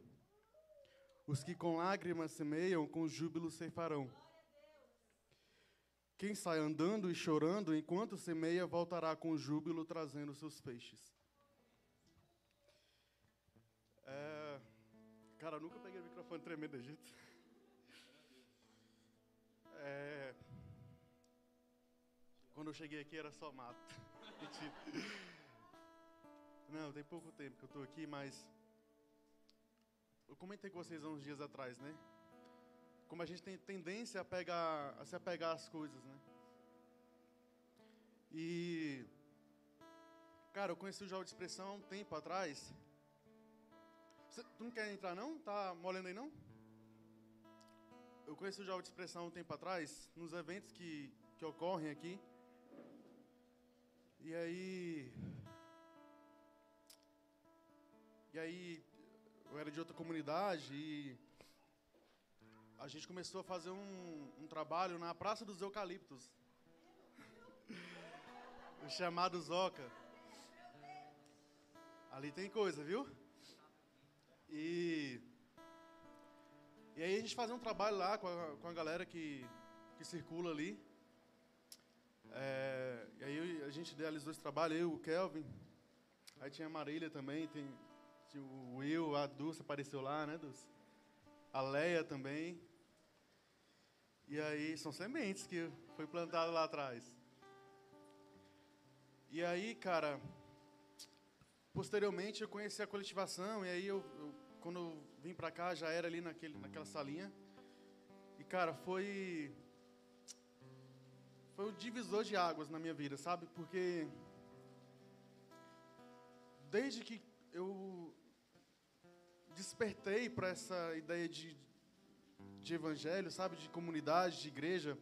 Os que com lágrimas semeiam, com júbilo ceifarão. Quem sai andando e chorando enquanto semeia, voltará com júbilo trazendo seus feixes. Cara, eu nunca peguei o microfone tremendo desse jeito. É, Quando eu cheguei aqui era só mato. Não, tem pouco tempo que eu estou aqui, mas. Eu comentei com vocês há uns dias atrás, né? Como a gente tem tendência a, pegar, a se apegar às coisas, né? E. Cara, eu conheci o Jogo de Expressão há um tempo atrás. Cê- tu não quer entrar, não? Tá molhando aí, não? Eu conheci o Jogo de Expressão um tempo atrás, nos eventos que, que ocorrem aqui. E aí. E aí, eu era de outra comunidade e. A gente começou a fazer um, um trabalho na Praça dos Eucaliptos. o chamado Zoca. Ali tem coisa, viu? E. E aí a gente fazia um trabalho lá com a, com a galera que, que circula ali. É, e aí a gente idealizou esse trabalho, eu, o Kelvin. Aí tinha a Marília também, tem, tinha o Will, a Dulce apareceu lá, né, Dulce? A Leia também. E aí são sementes que foi plantado lá atrás. E aí, cara, posteriormente eu conheci a coletivação e aí eu, eu- quando eu vim pra cá já era ali naquele, naquela salinha. E cara, foi foi o divisor de águas na minha vida, sabe? Porque desde que eu despertei para essa ideia de, de evangelho, sabe? De comunidade, de igreja,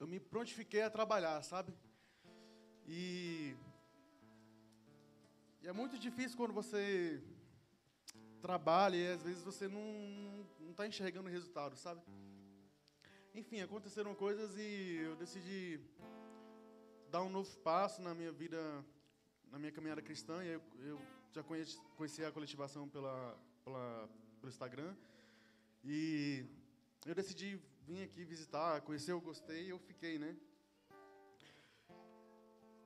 eu me prontifiquei a trabalhar, sabe? E, e é muito difícil quando você trabalha e às vezes você não está enxergando o resultado, sabe? Enfim, aconteceram coisas e eu decidi dar um novo passo na minha vida, na minha caminhada cristã. E eu, eu já conheci, conheci a coletivação pela, pela, pelo Instagram. E eu decidi vir aqui visitar, conhecer, eu gostei e eu fiquei, né?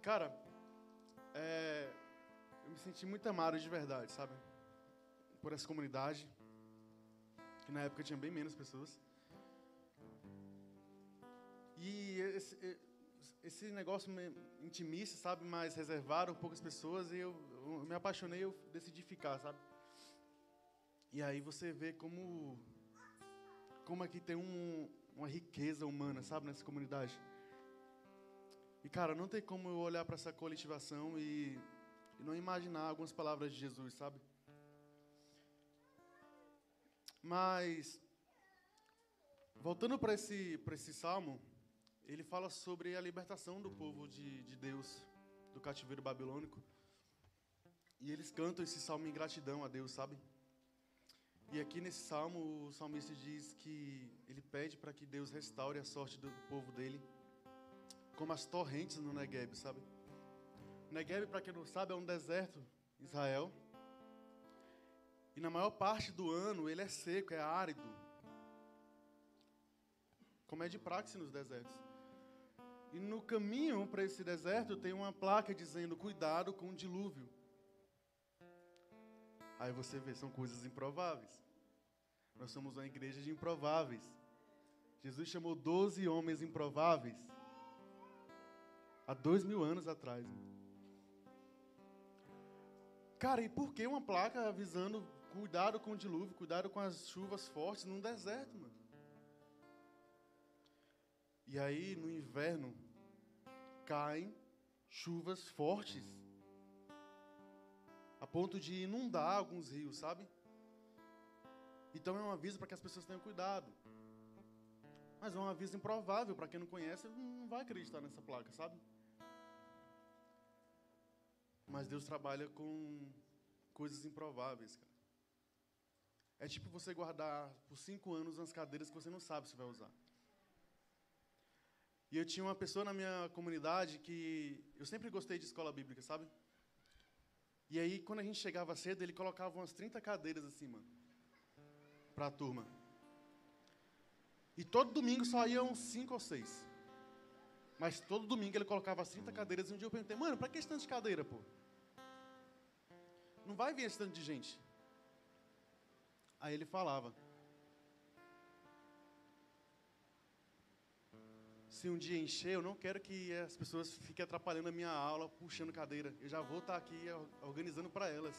Cara, é, eu me senti muito amado de verdade, sabe? Por essa comunidade, que na época tinha bem menos pessoas. E esse, esse negócio intimista, sabe? Mais reservado, poucas pessoas, e eu, eu me apaixonei, eu decidi ficar, sabe? E aí você vê como como aqui tem um, uma riqueza humana, sabe, nessa comunidade. E cara, não tem como eu olhar para essa coletivação e, e não imaginar algumas palavras de Jesus, sabe? Mas voltando para esse esse salmo, ele fala sobre a libertação do povo de, de Deus do cativeiro babilônico. E eles cantam esse salmo em gratidão a Deus, sabe? E aqui nesse salmo, o salmista diz que ele pede para que Deus restaure a sorte do povo dele, como as torrentes no Negev, sabe? Negev, para quem não sabe, é um deserto, Israel. E na maior parte do ano ele é seco, é árido. Como é de praxe nos desertos. E no caminho para esse deserto tem uma placa dizendo: cuidado com o dilúvio. Aí você vê, são coisas improváveis. Nós somos uma igreja de improváveis. Jesus chamou 12 homens improváveis. Há dois mil anos atrás. Cara, e por que uma placa avisando cuidado com o dilúvio, cuidado com as chuvas fortes num deserto, mano? E aí, no inverno, caem chuvas fortes a ponto de inundar alguns rios, sabe? Então é um aviso para que as pessoas tenham cuidado. Mas é um aviso improvável para quem não conhece, não vai acreditar nessa placa, sabe? Mas Deus trabalha com coisas improváveis, cara. É tipo você guardar por cinco anos umas cadeiras que você não sabe se vai usar. E eu tinha uma pessoa na minha comunidade que eu sempre gostei de escola bíblica, sabe? E aí, quando a gente chegava cedo, ele colocava umas 30 cadeiras assim, mano, para a turma. E todo domingo só iam cinco ou seis. Mas todo domingo ele colocava as 30 cadeiras. E um dia eu perguntei, mano, para que esse tanto de cadeira, pô? Não vai vir esse tanto de gente. Aí ele falava, se um dia encher, eu não quero que as pessoas fiquem atrapalhando a minha aula, puxando cadeira. Eu já vou estar aqui organizando para elas.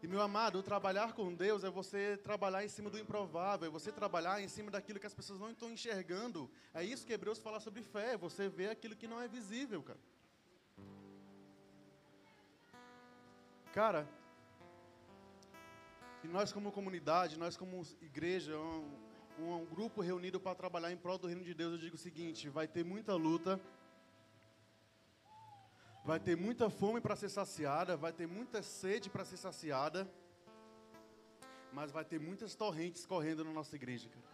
E meu amado, trabalhar com Deus é você trabalhar em cima do improvável, é você trabalhar em cima daquilo que as pessoas não estão enxergando. É isso que Hebreus fala sobre fé, é você vê aquilo que não é visível, cara. Cara, e nós como comunidade, nós como igreja, um, um grupo reunido para trabalhar em prol do reino de Deus, eu digo o seguinte: vai ter muita luta, vai ter muita fome para ser saciada, vai ter muita sede para ser saciada, mas vai ter muitas torrentes correndo na nossa igreja, cara.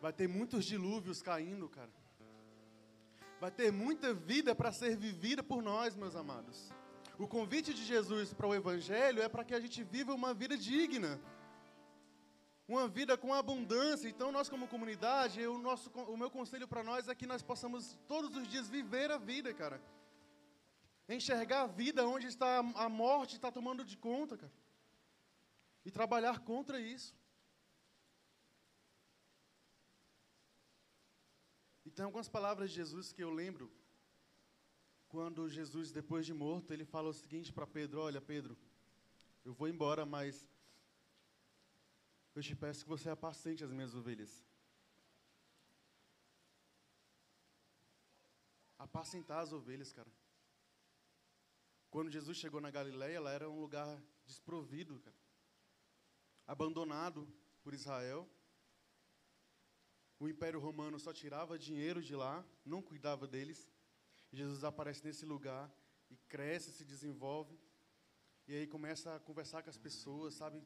Vai ter muitos dilúvios caindo, cara. Vai ter muita vida para ser vivida por nós, meus amados. O convite de Jesus para o Evangelho é para que a gente viva uma vida digna uma vida com abundância. Então, nós como comunidade, o, nosso, o meu conselho para nós é que nós possamos todos os dias viver a vida, cara. Enxergar a vida onde está a morte está tomando de conta, cara. E trabalhar contra isso. E tem algumas palavras de Jesus que eu lembro. Quando Jesus, depois de morto, ele fala o seguinte para Pedro: Olha, Pedro, eu vou embora, mas eu te peço que você apacente as minhas ovelhas. Apacentar as ovelhas, cara. Quando Jesus chegou na Galileia, ela era um lugar desprovido, cara. Abandonado por Israel. O Império Romano só tirava dinheiro de lá, não cuidava deles. Jesus aparece nesse lugar e cresce, se desenvolve. E aí começa a conversar com as pessoas, sabe?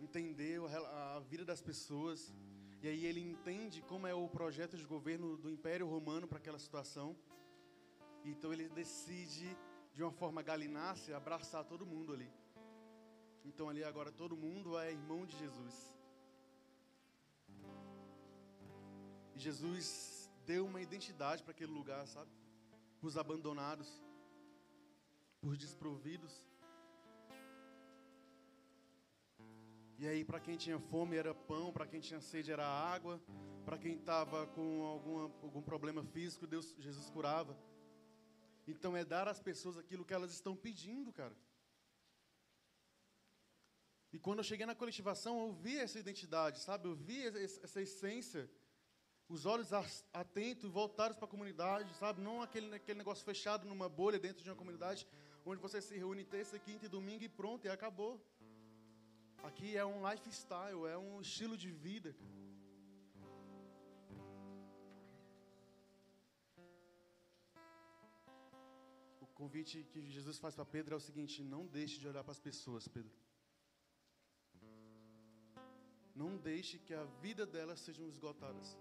entender a vida das pessoas. E aí ele entende como é o projeto de governo do Império Romano para aquela situação. Então ele decide, de uma forma galinácea, abraçar todo mundo ali. Então ali agora todo mundo é irmão de Jesus. E Jesus deu uma identidade para aquele lugar, sabe? Os abandonados, os desprovidos. E aí, para quem tinha fome era pão, para quem tinha sede era água, para quem estava com alguma, algum problema físico, Deus, Jesus curava. Então é dar às pessoas aquilo que elas estão pedindo, cara. E quando eu cheguei na coletivação, eu vi essa identidade, sabe? Eu vi essa essência. Os olhos atentos, voltados para a comunidade, sabe? Não aquele, aquele negócio fechado numa bolha dentro de uma comunidade, onde você se reúne terça, quinta e domingo e pronto, e acabou. Aqui é um lifestyle, é um estilo de vida. O convite que Jesus faz para Pedro é o seguinte: não deixe de olhar para as pessoas, Pedro. Não deixe que a vida delas sejam esgotadas.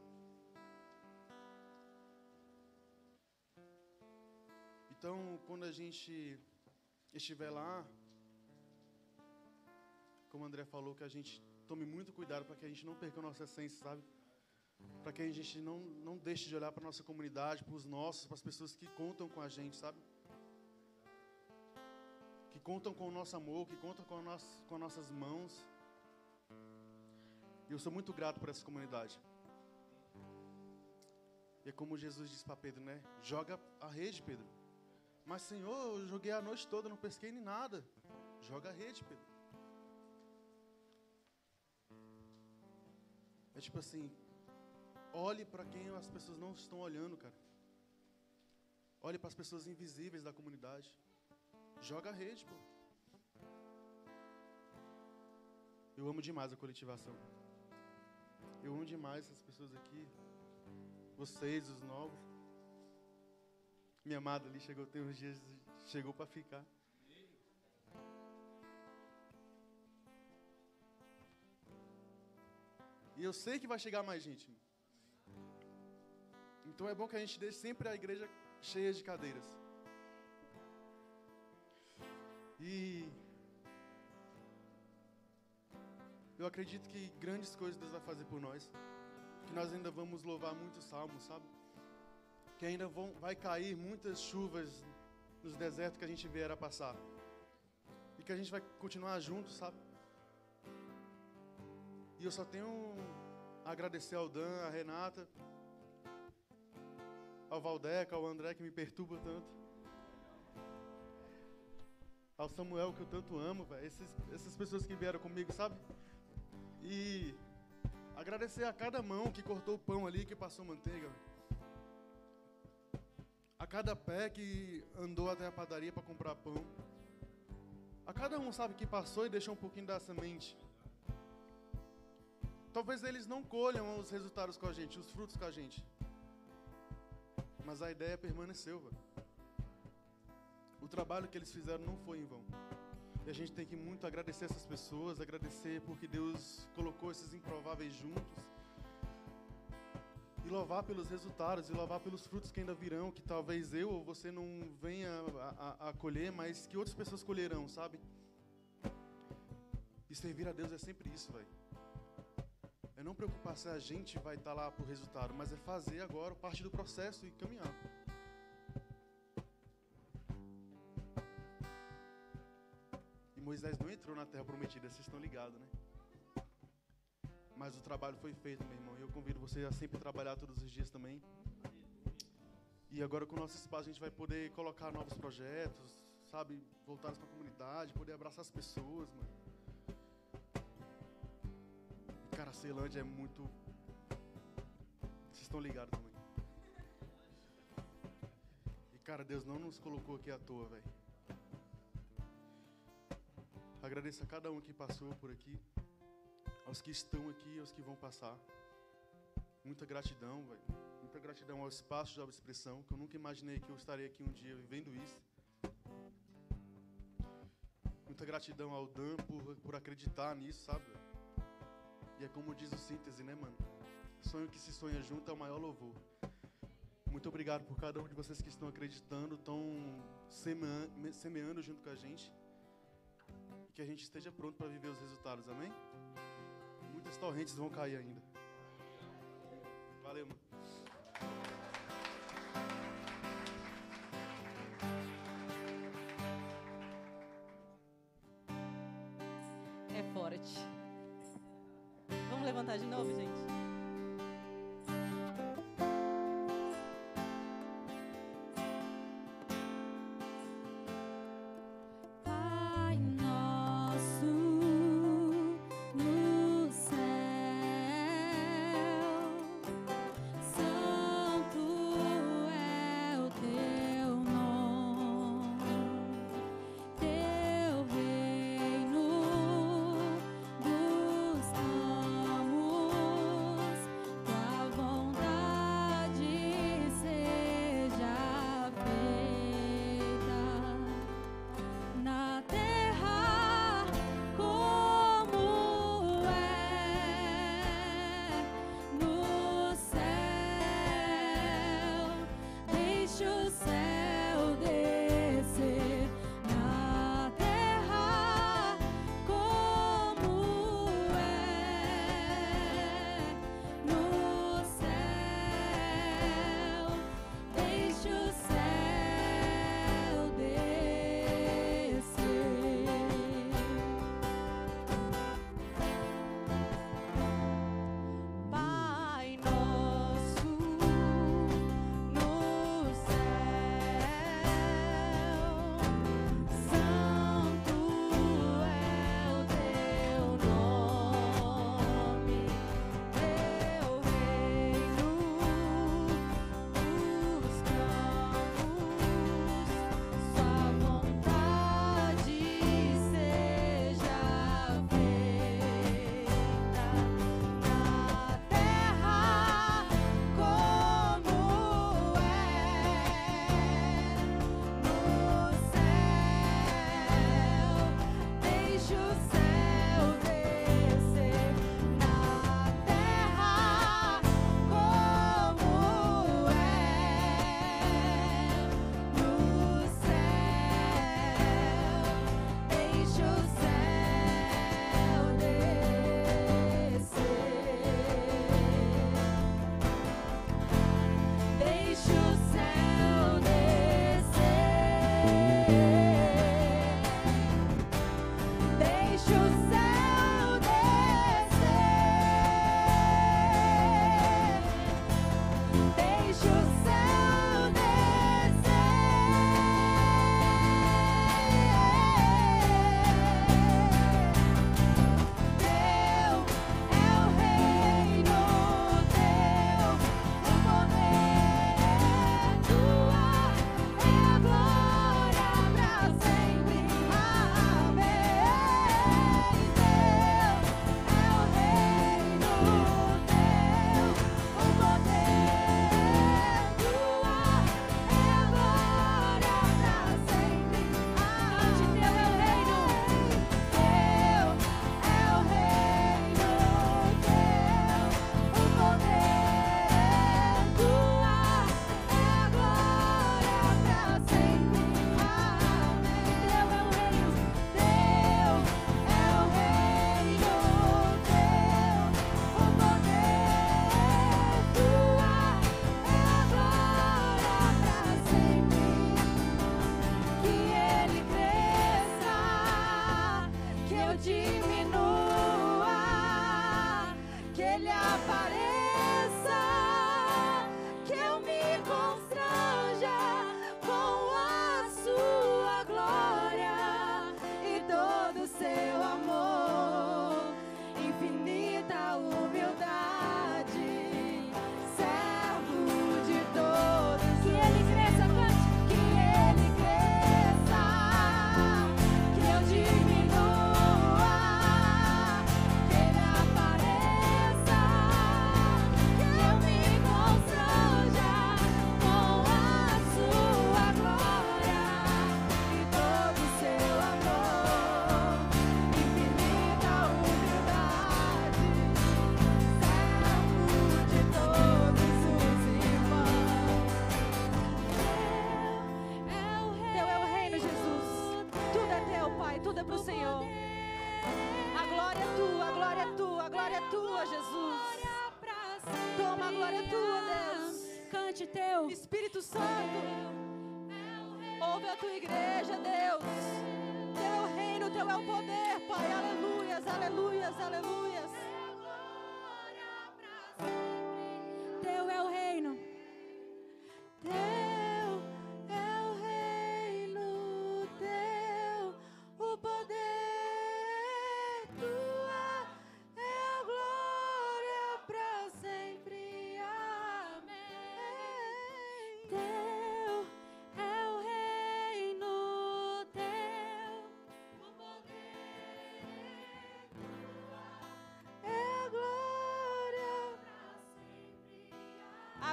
Então, quando a gente estiver lá, como o André falou, que a gente tome muito cuidado para que a gente não perca a nossa essência, sabe? Para que a gente não, não deixe de olhar para a nossa comunidade, para os nossos, para as pessoas que contam com a gente, sabe? Que contam com o nosso amor, que contam com, a nossa, com as nossas mãos. E eu sou muito grato por essa comunidade. E é como Jesus disse para Pedro, né? Joga a rede, Pedro. Mas, Senhor, eu joguei a noite toda, não pesquei nem nada. Joga a rede, Pedro. É tipo assim, olhe para quem as pessoas não estão olhando, cara. Olhe para as pessoas invisíveis da comunidade. Joga a rede, pô. Eu amo demais a coletivação. Eu amo demais essas pessoas aqui. Vocês, os novos. Minha amada ali chegou, tem uns dias, chegou para ficar. E eu sei que vai chegar mais gente. Então é bom que a gente deixe sempre a igreja cheia de cadeiras. E eu acredito que grandes coisas Deus vai fazer por nós. Que nós ainda vamos louvar muitos salmos, sabe? Que ainda vão, vai cair muitas chuvas nos desertos que a gente vier a passar. E que a gente vai continuar juntos, sabe? E eu só tenho a agradecer ao Dan, a Renata, ao Valdeca, ao André que me perturba tanto. Ao Samuel que eu tanto amo, velho. Esses- Essas pessoas que vieram comigo, sabe? E agradecer a cada mão que cortou o pão ali, que passou manteiga. velho. A cada pé que andou até a padaria para comprar pão. A cada um, sabe, que passou e deixou um pouquinho da semente. Talvez eles não colham os resultados com a gente, os frutos com a gente. Mas a ideia permaneceu, velho. O trabalho que eles fizeram não foi em vão. E a gente tem que muito agradecer essas pessoas, agradecer porque Deus colocou esses improváveis juntos. E louvar pelos resultados, e louvar pelos frutos que ainda virão, que talvez eu ou você não venha a, a- a colher, mas que outras pessoas colherão, sabe? E servir a Deus é sempre isso, velho. É não preocupar se a gente vai estar lá pro resultado, mas é fazer agora parte do processo e caminhar. E Moisés não entrou na terra prometida, vocês estão ligados, né? Mas o trabalho foi feito, meu irmão. E eu convido você a sempre trabalhar todos os dias também. E agora com o nosso espaço a gente vai poder colocar novos projetos, sabe? Voltados para a comunidade, poder abraçar as pessoas, mano. Cara, a Ceilândia é muito. Vocês estão ligados também. E cara, Deus não nos colocou aqui à toa, velho. Agradeço a cada um que passou por aqui, aos que estão aqui, aos que vão passar. Muita gratidão, velho. Muita gratidão ao espaço de expressão, que eu nunca imaginei que eu estaria aqui um dia vivendo isso. Muita gratidão ao Dan por, por acreditar nisso, sabe? E é como diz o síntese, né, mano? Sonho que se sonha junto é o maior louvor. Muito obrigado por cada um de vocês que estão acreditando, estão semean- me- semeando junto com a gente. E que a gente esteja pronto para viver os resultados, amém? Muitas torrentes vão cair ainda. Valeu, mano. É forte. Vamos levantar de novo, gente?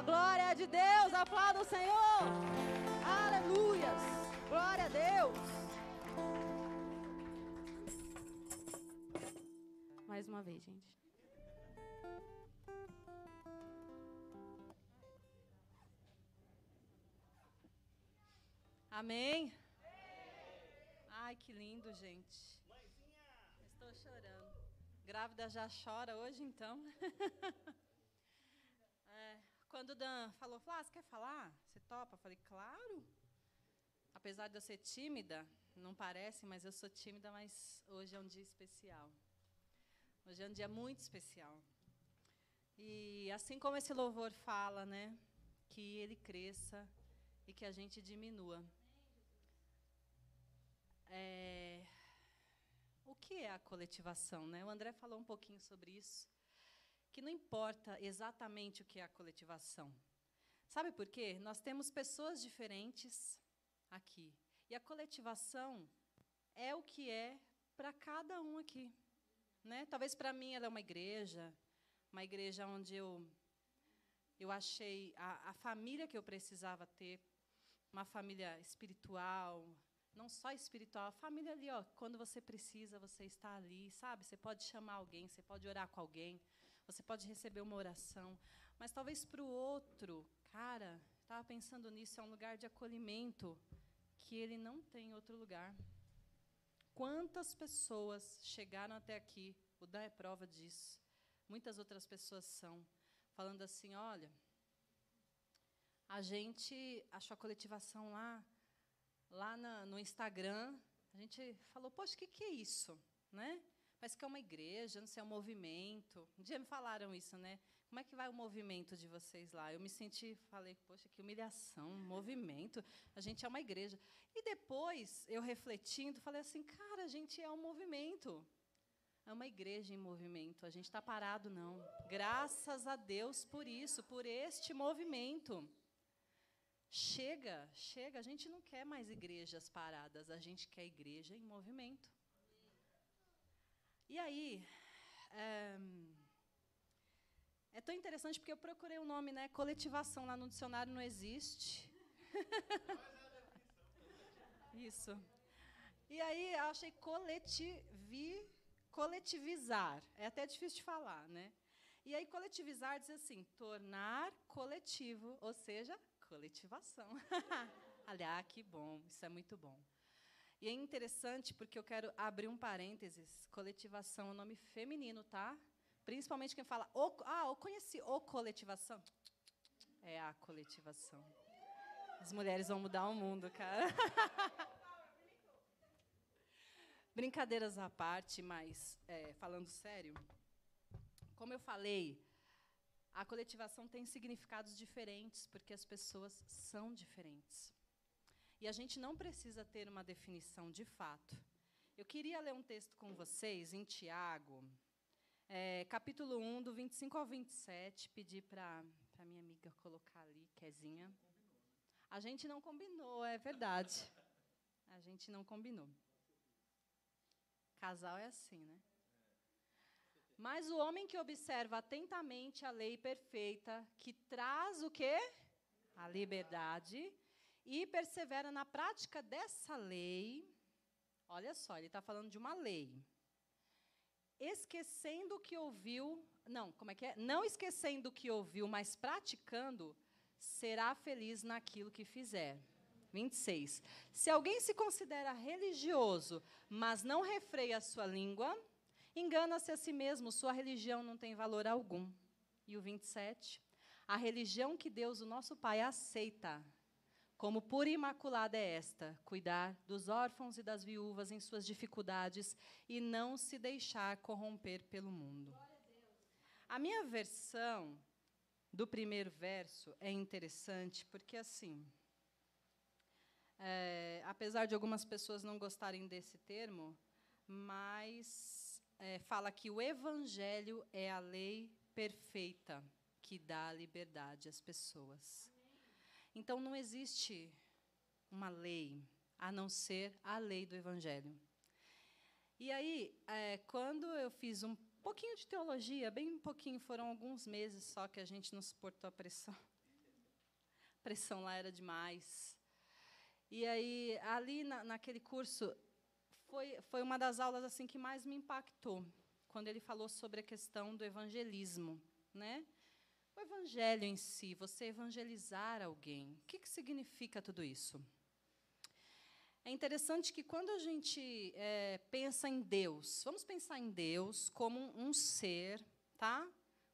Glória de Deus, aplauda o Senhor. Aleluias. Glória a Deus. Mais uma vez, gente. Amém. Ai, que lindo, gente. Estou chorando. Grávida já chora hoje, então. Quando o Dan falou, falou, ah, você quer falar? Você topa? Eu falei, claro. Apesar de eu ser tímida, não parece, mas eu sou tímida, mas hoje é um dia especial. Hoje é um dia muito especial. E assim como esse louvor fala, né, que ele cresça e que a gente diminua. É, o que é a coletivação, né? O André falou um pouquinho sobre isso, que não importa exatamente o que é a coletivação. Sabe por quê? Nós temos pessoas diferentes aqui. E a coletivação é o que é para cada um aqui. Né? Talvez para mim ela é uma igreja, uma igreja onde eu, eu achei a, a família que eu precisava ter, uma família espiritual, não só espiritual, a família ali, ó, quando você precisa, você está ali, sabe? Você pode chamar alguém, você pode orar com alguém, você pode receber uma oração, mas talvez para o outro, cara, estava pensando nisso, é um lugar de acolhimento que ele não tem em outro lugar. Quantas pessoas chegaram até aqui, o Dan é prova disso, muitas outras pessoas são, falando assim: olha, a gente achou a coletivação lá, lá na- no Instagram. A gente falou, poxa, o que, que é isso? Né? Parece que é uma igreja, não sei, é um movimento. Um dia me falaram isso, né? Como é que vai o movimento de vocês lá? Eu me senti, falei, poxa, que humilhação, um movimento. A gente é uma igreja. E depois, eu refletindo, falei assim, cara, a gente é um movimento. É uma igreja em movimento. A gente está parado, não. Graças a Deus por isso, por este movimento. Chega, chega. A gente não quer mais igrejas paradas, a gente quer igreja em movimento. E aí, é, é tão interessante porque eu procurei o nome, né? Coletivação lá no dicionário não existe. Isso. E aí eu achei coletivi, coletivizar. É até difícil de falar, né? E aí coletivizar diz assim, tornar coletivo, ou seja, coletivação. Aliás, que bom, isso é muito bom. E é interessante porque eu quero abrir um parênteses. Coletivação é um nome feminino, tá? Principalmente quem fala, o, ah, eu conheci o coletivação. É a coletivação. As mulheres vão mudar o mundo, cara. Brincadeiras à parte, mas é, falando sério, como eu falei, a coletivação tem significados diferentes, porque as pessoas são diferentes. E a gente não precisa ter uma definição de fato. Eu queria ler um texto com vocês em Tiago, é, capítulo 1, do 25 ao 27, pedir para a minha amiga colocar ali, Kezinha. A gente não combinou, é verdade. A gente não combinou. Casal é assim, né? Mas o homem que observa atentamente a lei perfeita, que traz o quê? A liberdade, e persevera na prática dessa lei. Olha só, ele está falando de uma lei. Esquecendo o que ouviu, não, como é que é? Não esquecendo o que ouviu, mas praticando, será feliz naquilo que fizer. 26. Se alguém se considera religioso, mas não refreia a sua língua, engana-se a si mesmo, sua religião não tem valor algum. E o 27. A religião que Deus, o nosso Pai, aceita como pura e imaculada é esta: cuidar dos órfãos e das viúvas em suas dificuldades e não se deixar corromper pelo mundo. A minha versão do primeiro verso é interessante porque, assim, é, apesar de algumas pessoas não gostarem desse termo, mas é, fala que o evangelho é a lei perfeita que dá liberdade às pessoas. Então não existe uma lei a não ser a lei do evangelho. E aí, é, quando eu fiz um pouquinho de teologia, bem pouquinho, foram alguns meses só que a gente não suportou a pressão. A pressão lá era demais. E aí, ali na, naquele curso, foi, foi uma das aulas assim que mais me impactou, quando ele falou sobre a questão do evangelismo. Né? Evangelho em si, você evangelizar alguém, o que, que significa tudo isso? É interessante que quando a gente é, pensa em Deus, vamos pensar em Deus como um ser, tá?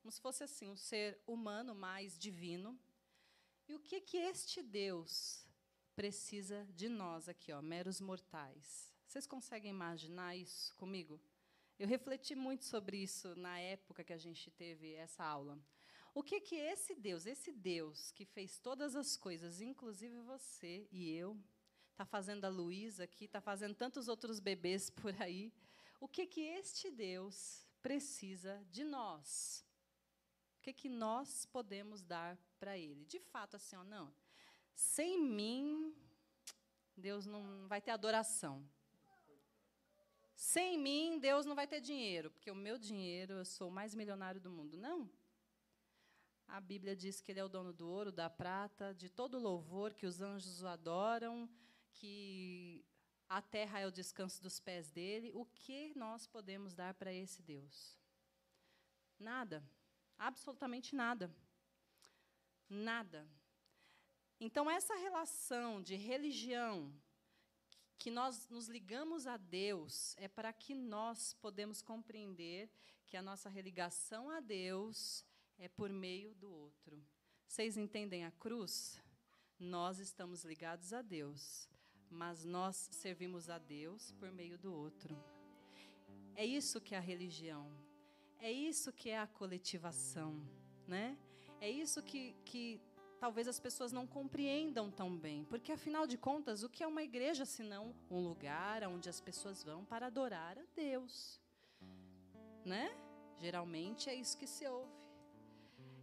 Como se fosse assim, um ser humano mais divino. E o que que este Deus precisa de nós aqui, ó, meros mortais? Vocês conseguem imaginar isso comigo? Eu refleti muito sobre isso na época que a gente teve essa aula. O que que esse Deus, esse Deus que fez todas as coisas, inclusive você e eu, está fazendo a Luísa aqui, está fazendo tantos outros bebês por aí, o que que este Deus precisa de nós? O que que nós podemos dar para ele? De fato, assim, ó, não. Sem mim, Deus não vai ter adoração. Sem mim, Deus não vai ter dinheiro, porque o meu dinheiro, eu sou o mais milionário do mundo. Não. A Bíblia diz que ele é o dono do ouro, da prata, de todo louvor, que os anjos o adoram, que a terra é o descanso dos pés dele. O que nós podemos dar para esse Deus? Nada. Absolutamente nada. Nada. Então, essa relação de religião, que nós nos ligamos a Deus, é para que nós podemos compreender que a nossa religação a Deus é por meio do outro. Vocês entendem a cruz? Nós estamos ligados a Deus, mas nós servimos a Deus por meio do outro. É isso que é a religião. É isso que é a coletivação, né? É isso que, que talvez as pessoas não compreendam tão bem, porque afinal de contas, o que é uma igreja senão um lugar onde as pessoas vão para adorar a Deus, né? Geralmente é isso que se ouve.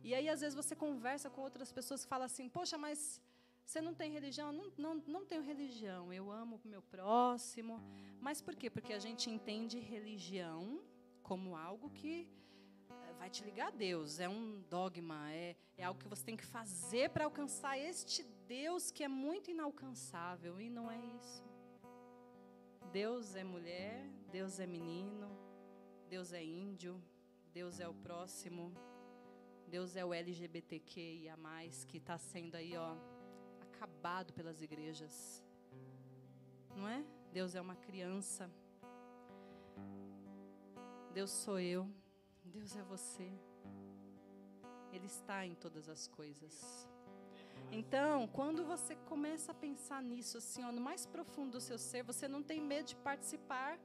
E aí às vezes você conversa com outras pessoas que falam assim: "Poxa, mas você não tem religião? Não, não, não tenho religião. Eu amo o meu próximo. Mas por quê? Porque a gente entende religião como algo que eh, vai te ligar a Deus. É um dogma, é, é algo que você tem que fazer para alcançar este Deus que é muito inalcançável. E não é isso. Deus é mulher, Deus é menino, Deus é índio, Deus é o próximo, Deus é o LGBTQIA, que está sendo aí, ó, acabado pelas igrejas. Não é? Deus é uma criança. Deus sou eu. Deus é você. Ele está em todas as coisas. Então, quando você começa a pensar nisso, assim, ó, no mais profundo do seu ser, você não tem medo de participar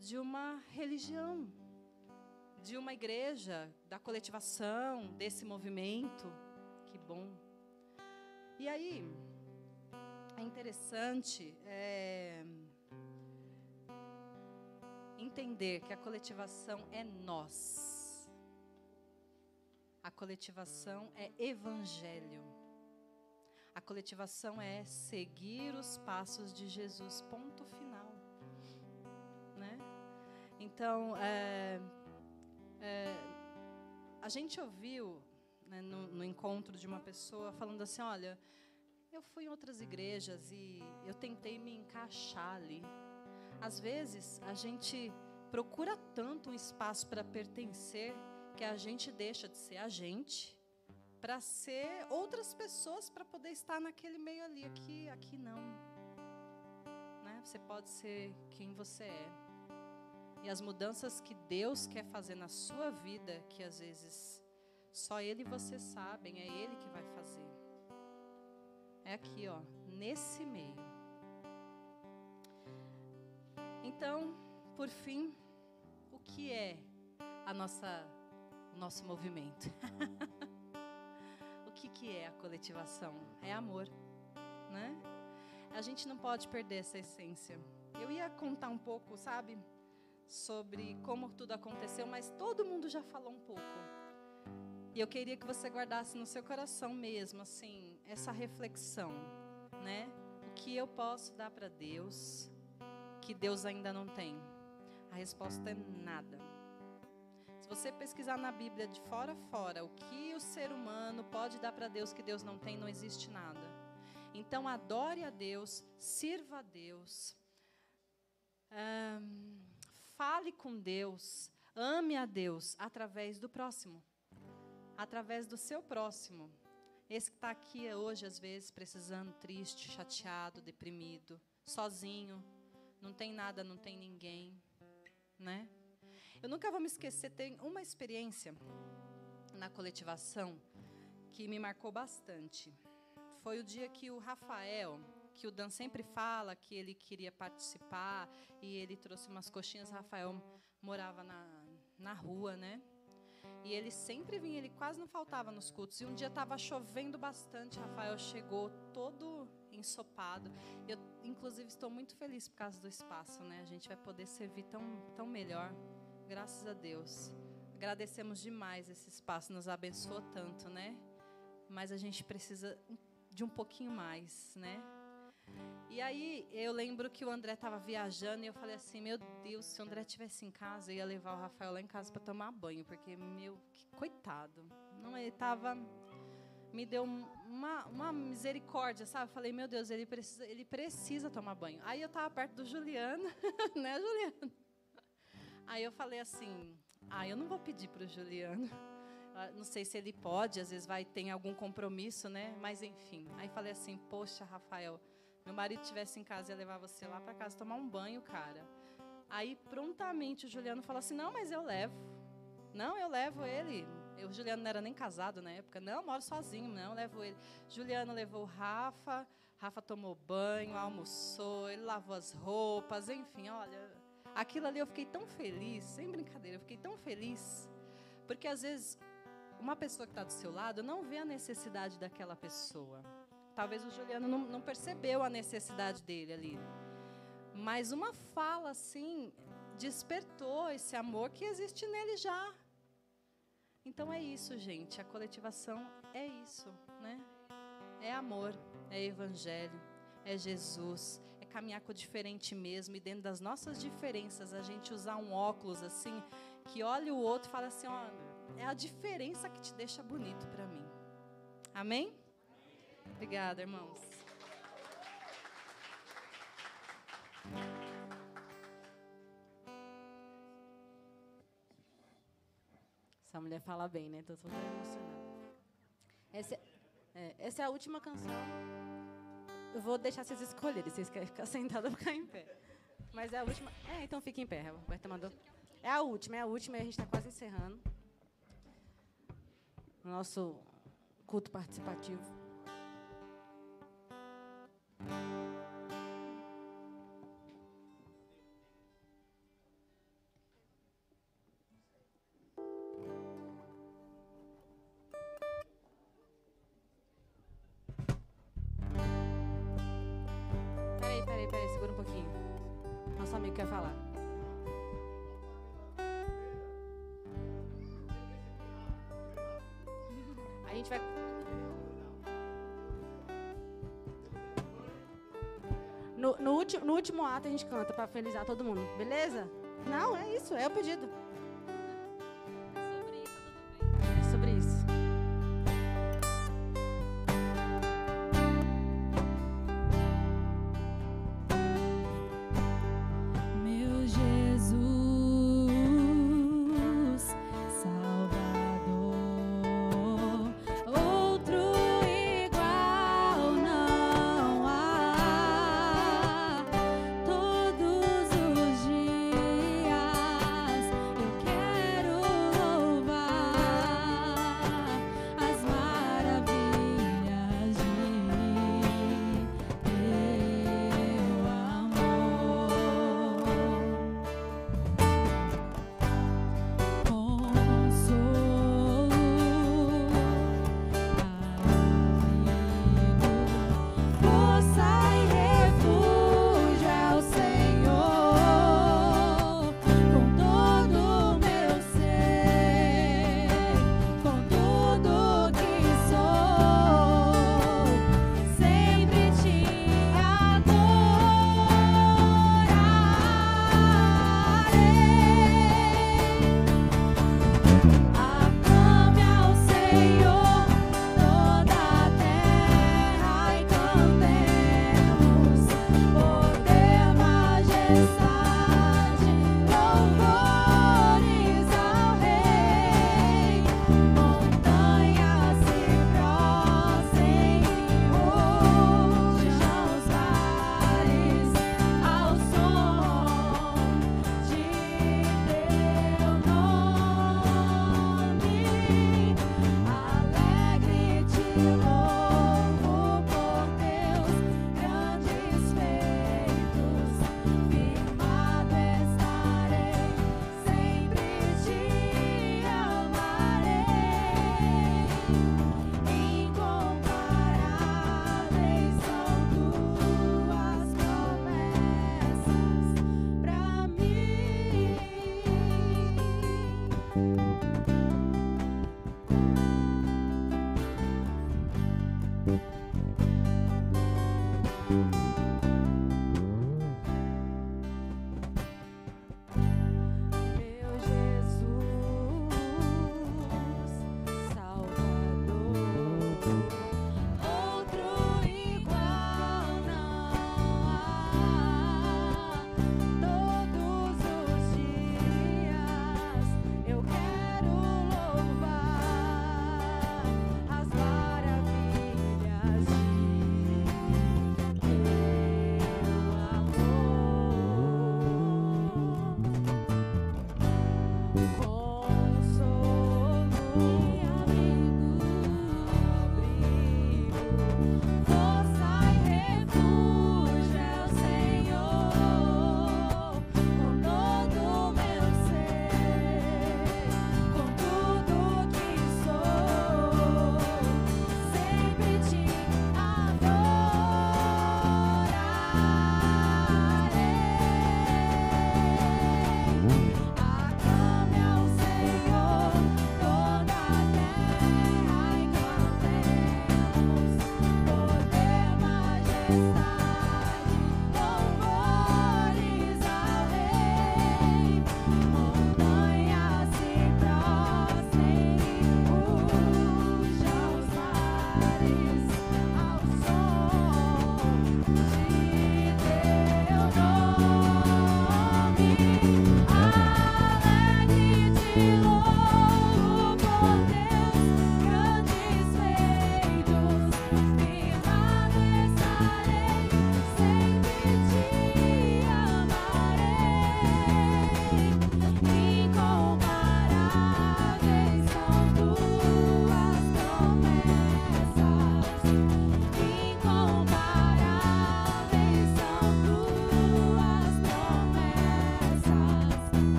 de uma religião, de uma igreja, da coletivação, desse movimento. Que bom. E aí, é interessante é, entender que a coletivação é nós. A coletivação é evangelho. A coletivação é seguir os passos de Jesus, ponto final. Né? Então, é, é, a gente ouviu né, no, no encontro de uma pessoa falando assim: olha, eu fui em outras igrejas e eu tentei me encaixar ali. Às vezes, a gente procura tanto um espaço para pertencer que a gente deixa de ser a gente para ser outras pessoas para poder estar naquele meio ali. Aqui, aqui não. Né? Você pode ser quem você é. E as mudanças que Deus quer fazer na sua vida, que às vezes só Ele e você sabem, é Ele que vai fazer. É aqui, ó, nesse meio. Então, por fim, o que é a nossa, o nosso movimento? que, que é a coletivação? É amor, né? A gente não pode perder essa essência. Eu ia contar um pouco, sabe, sobre como tudo aconteceu, mas todo mundo já falou um pouco. E eu queria que você guardasse no seu coração mesmo, assim, essa reflexão, né? O que eu posso dar para Deus que Deus ainda não tem? A resposta é nada você pesquisar na Bíblia de fora a fora o que o ser humano pode dar para Deus que Deus não tem, não existe nada. Então adore a Deus, sirva a Deus, fale com Deus, ame a Deus através do próximo, através do seu próximo. Esse que está aqui hoje, às vezes, precisando, triste, chateado, deprimido, sozinho, não tem nada, não tem ninguém, né? Eu nunca vou me esquecer, tem uma experiência na coletivação que me marcou bastante. Foi o dia que o Rafael, que o Dan sempre fala que ele queria participar e ele trouxe umas coxinhas. Rafael morava na, na rua, né? E ele sempre vinha, ele quase não faltava nos cultos. E um dia estava chovendo bastante, Rafael chegou todo ensopado. Eu, inclusive, estou muito feliz por causa do espaço, né? A gente vai poder servir tão, tão melhor. Graças a Deus. Agradecemos demais esse espaço, nos abençoou tanto, né? Mas a gente precisa de um pouquinho mais, né? E aí eu lembro que o André estava viajando e eu falei assim, meu Deus, se o André estivesse em casa, eu ia levar o Rafael lá em casa para tomar banho, porque meu, que coitado. Não, ele estava me deu uma, uma misericórdia, sabe? Falei, meu Deus, ele precisa, ele precisa tomar banho. Aí eu estava perto do Juliano, né, Juliano? Aí eu falei assim: ah, eu não vou pedir para o Juliano. Ah, não sei se ele pode, às vezes vai ter algum compromisso, né? Mas enfim. Aí falei assim: poxa, Rafael, meu marido estivesse em casa e ia levar você lá para casa tomar um banho, cara. Aí prontamente o Juliano falou assim: não, mas eu levo. Não, eu levo ele. Eu, o Juliano não era nem casado na época. Não, moro sozinho, não, levo ele. Juliano levou o Rafa, Rafa tomou banho, almoçou, ele lavou as roupas, enfim, olha. Aquilo ali eu fiquei tão feliz, sem brincadeira, eu fiquei tão feliz. Porque às vezes uma pessoa que está do seu lado não vê a necessidade daquela pessoa. Talvez o Juliano não, não percebeu a necessidade dele ali. Mas uma fala assim despertou esse amor que existe nele já. Então é isso, gente. A coletivação é isso, né? É amor, é evangelho, é Jesus, é caminhar com o diferente mesmo e dentro das nossas diferenças a gente usar um óculos assim que olha o outro e fala assim, ó, é a diferença que te deixa bonito para mim. Amém? Obrigada, irmãos. Essa mulher fala bem, né? Tô toda emocionada. Essa, é, essa é a última canção. Eu vou deixar vocês escolherem. Vocês querem ficar sentada ou ficar em pé. Mas é a última. É, então fique em pé. A Roberta mandou. É a última, é a última e a gente está quase encerrando. Nosso culto participativo. Thank you. No, último ato a gente canta para felizar todo mundo, beleza? Não, é isso, é o pedido.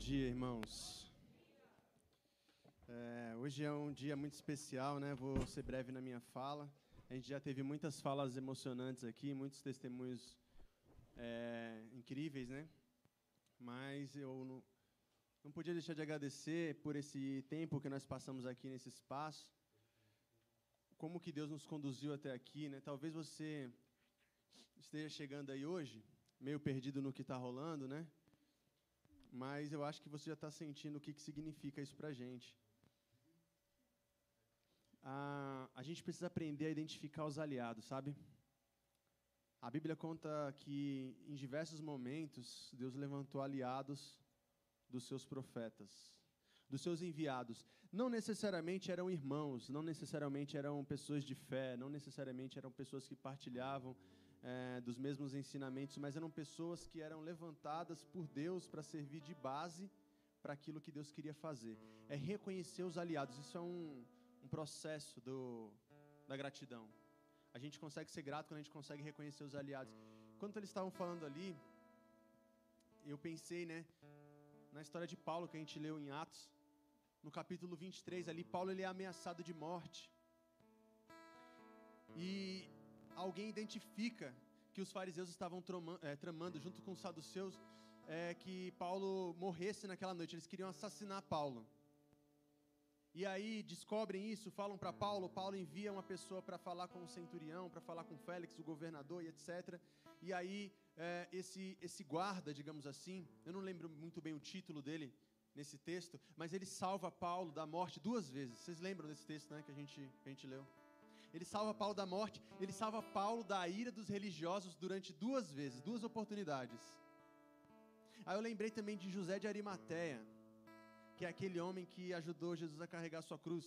Dia, irmãos. É, hoje é um dia muito especial, né? Vou ser breve na minha fala. A gente já teve muitas falas emocionantes aqui, muitos testemunhos é, incríveis, né? Mas eu não, não podia deixar de agradecer por esse tempo que nós passamos aqui nesse espaço. Como que Deus nos conduziu até aqui, né? Talvez você esteja chegando aí hoje, meio perdido no que está rolando, né? Mas eu acho que você já está sentindo o que, que significa isso para a gente. A gente precisa aprender a identificar os aliados, sabe? A Bíblia conta que em diversos momentos Deus levantou aliados dos seus profetas, dos seus enviados. Não necessariamente eram irmãos, não necessariamente eram pessoas de fé, não necessariamente eram pessoas que partilhavam eh, dos mesmos ensinamentos, mas eram pessoas que eram levantadas por Deus para servir de base para aquilo que Deus queria fazer. É reconhecer os aliados. Isso é um, um processo do, da gratidão. A gente consegue ser grato quando a gente consegue reconhecer os aliados. Quando eles estavam falando ali, eu pensei, né, na história de Paulo que a gente leu em Atos, no capítulo 23, ali Paulo ele é ameaçado de morte. E alguém identifica que os fariseus estavam eh, tramando, junto com os saduceus, eh, que Paulo morresse naquela noite. Eles queriam assassinar Paulo. E aí descobrem isso, falam para Paulo. Paulo envia uma pessoa para falar com o centurião, para falar com Félix, o governador e etc. E aí eh, esse esse guarda, digamos assim, eu não lembro muito bem o título dele nesse texto, mas ele salva Paulo da morte duas vezes. Vocês lembram desse texto, né, que a gente que a gente leu? Ele salva Paulo da morte, ele salva Paulo da ira dos religiosos durante duas vezes, duas oportunidades. Aí eu lembrei também de José de Arimateia, que é aquele homem que ajudou Jesus a carregar sua cruz.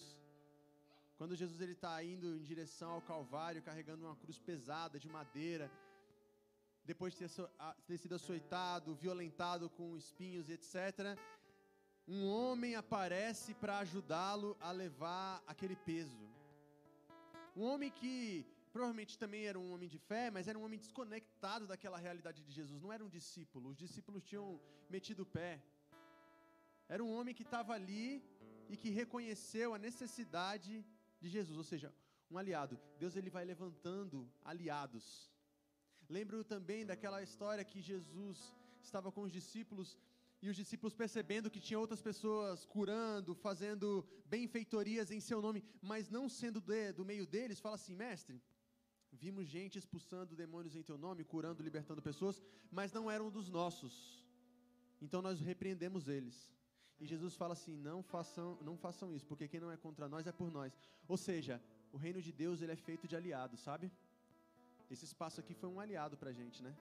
Quando Jesus ele está indo em direção ao Calvário, carregando uma cruz pesada de madeira, depois de ter, sido açoitado, violentado com espinhos e etc., um homem aparece para ajudá-lo a levar aquele peso. Um homem que provavelmente também era um homem de fé, mas era um homem desconectado daquela realidade de Jesus. Não era um discípulo. Os discípulos tinham metido o pé. Era um homem que estava ali e que reconheceu a necessidade de Jesus, ou seja, um aliado. Deus ele vai levantando aliados. Lembro também daquela história que Jesus estava com os discípulos e os discípulos percebendo que tinha outras pessoas curando, fazendo benfeitorias em seu nome, mas não sendo de- do meio deles, fala assim: mestre, vimos gente expulsando demônios em teu nome, curando, libertando pessoas, mas não eram dos nossos. Então nós repreendemos eles. E Jesus fala assim: não façam, não façam isso, porque quem não é contra nós é por nós. Ou seja, o reino de Deus ele é feito de aliados, sabe? Esse espaço aqui foi um aliado para a gente, né?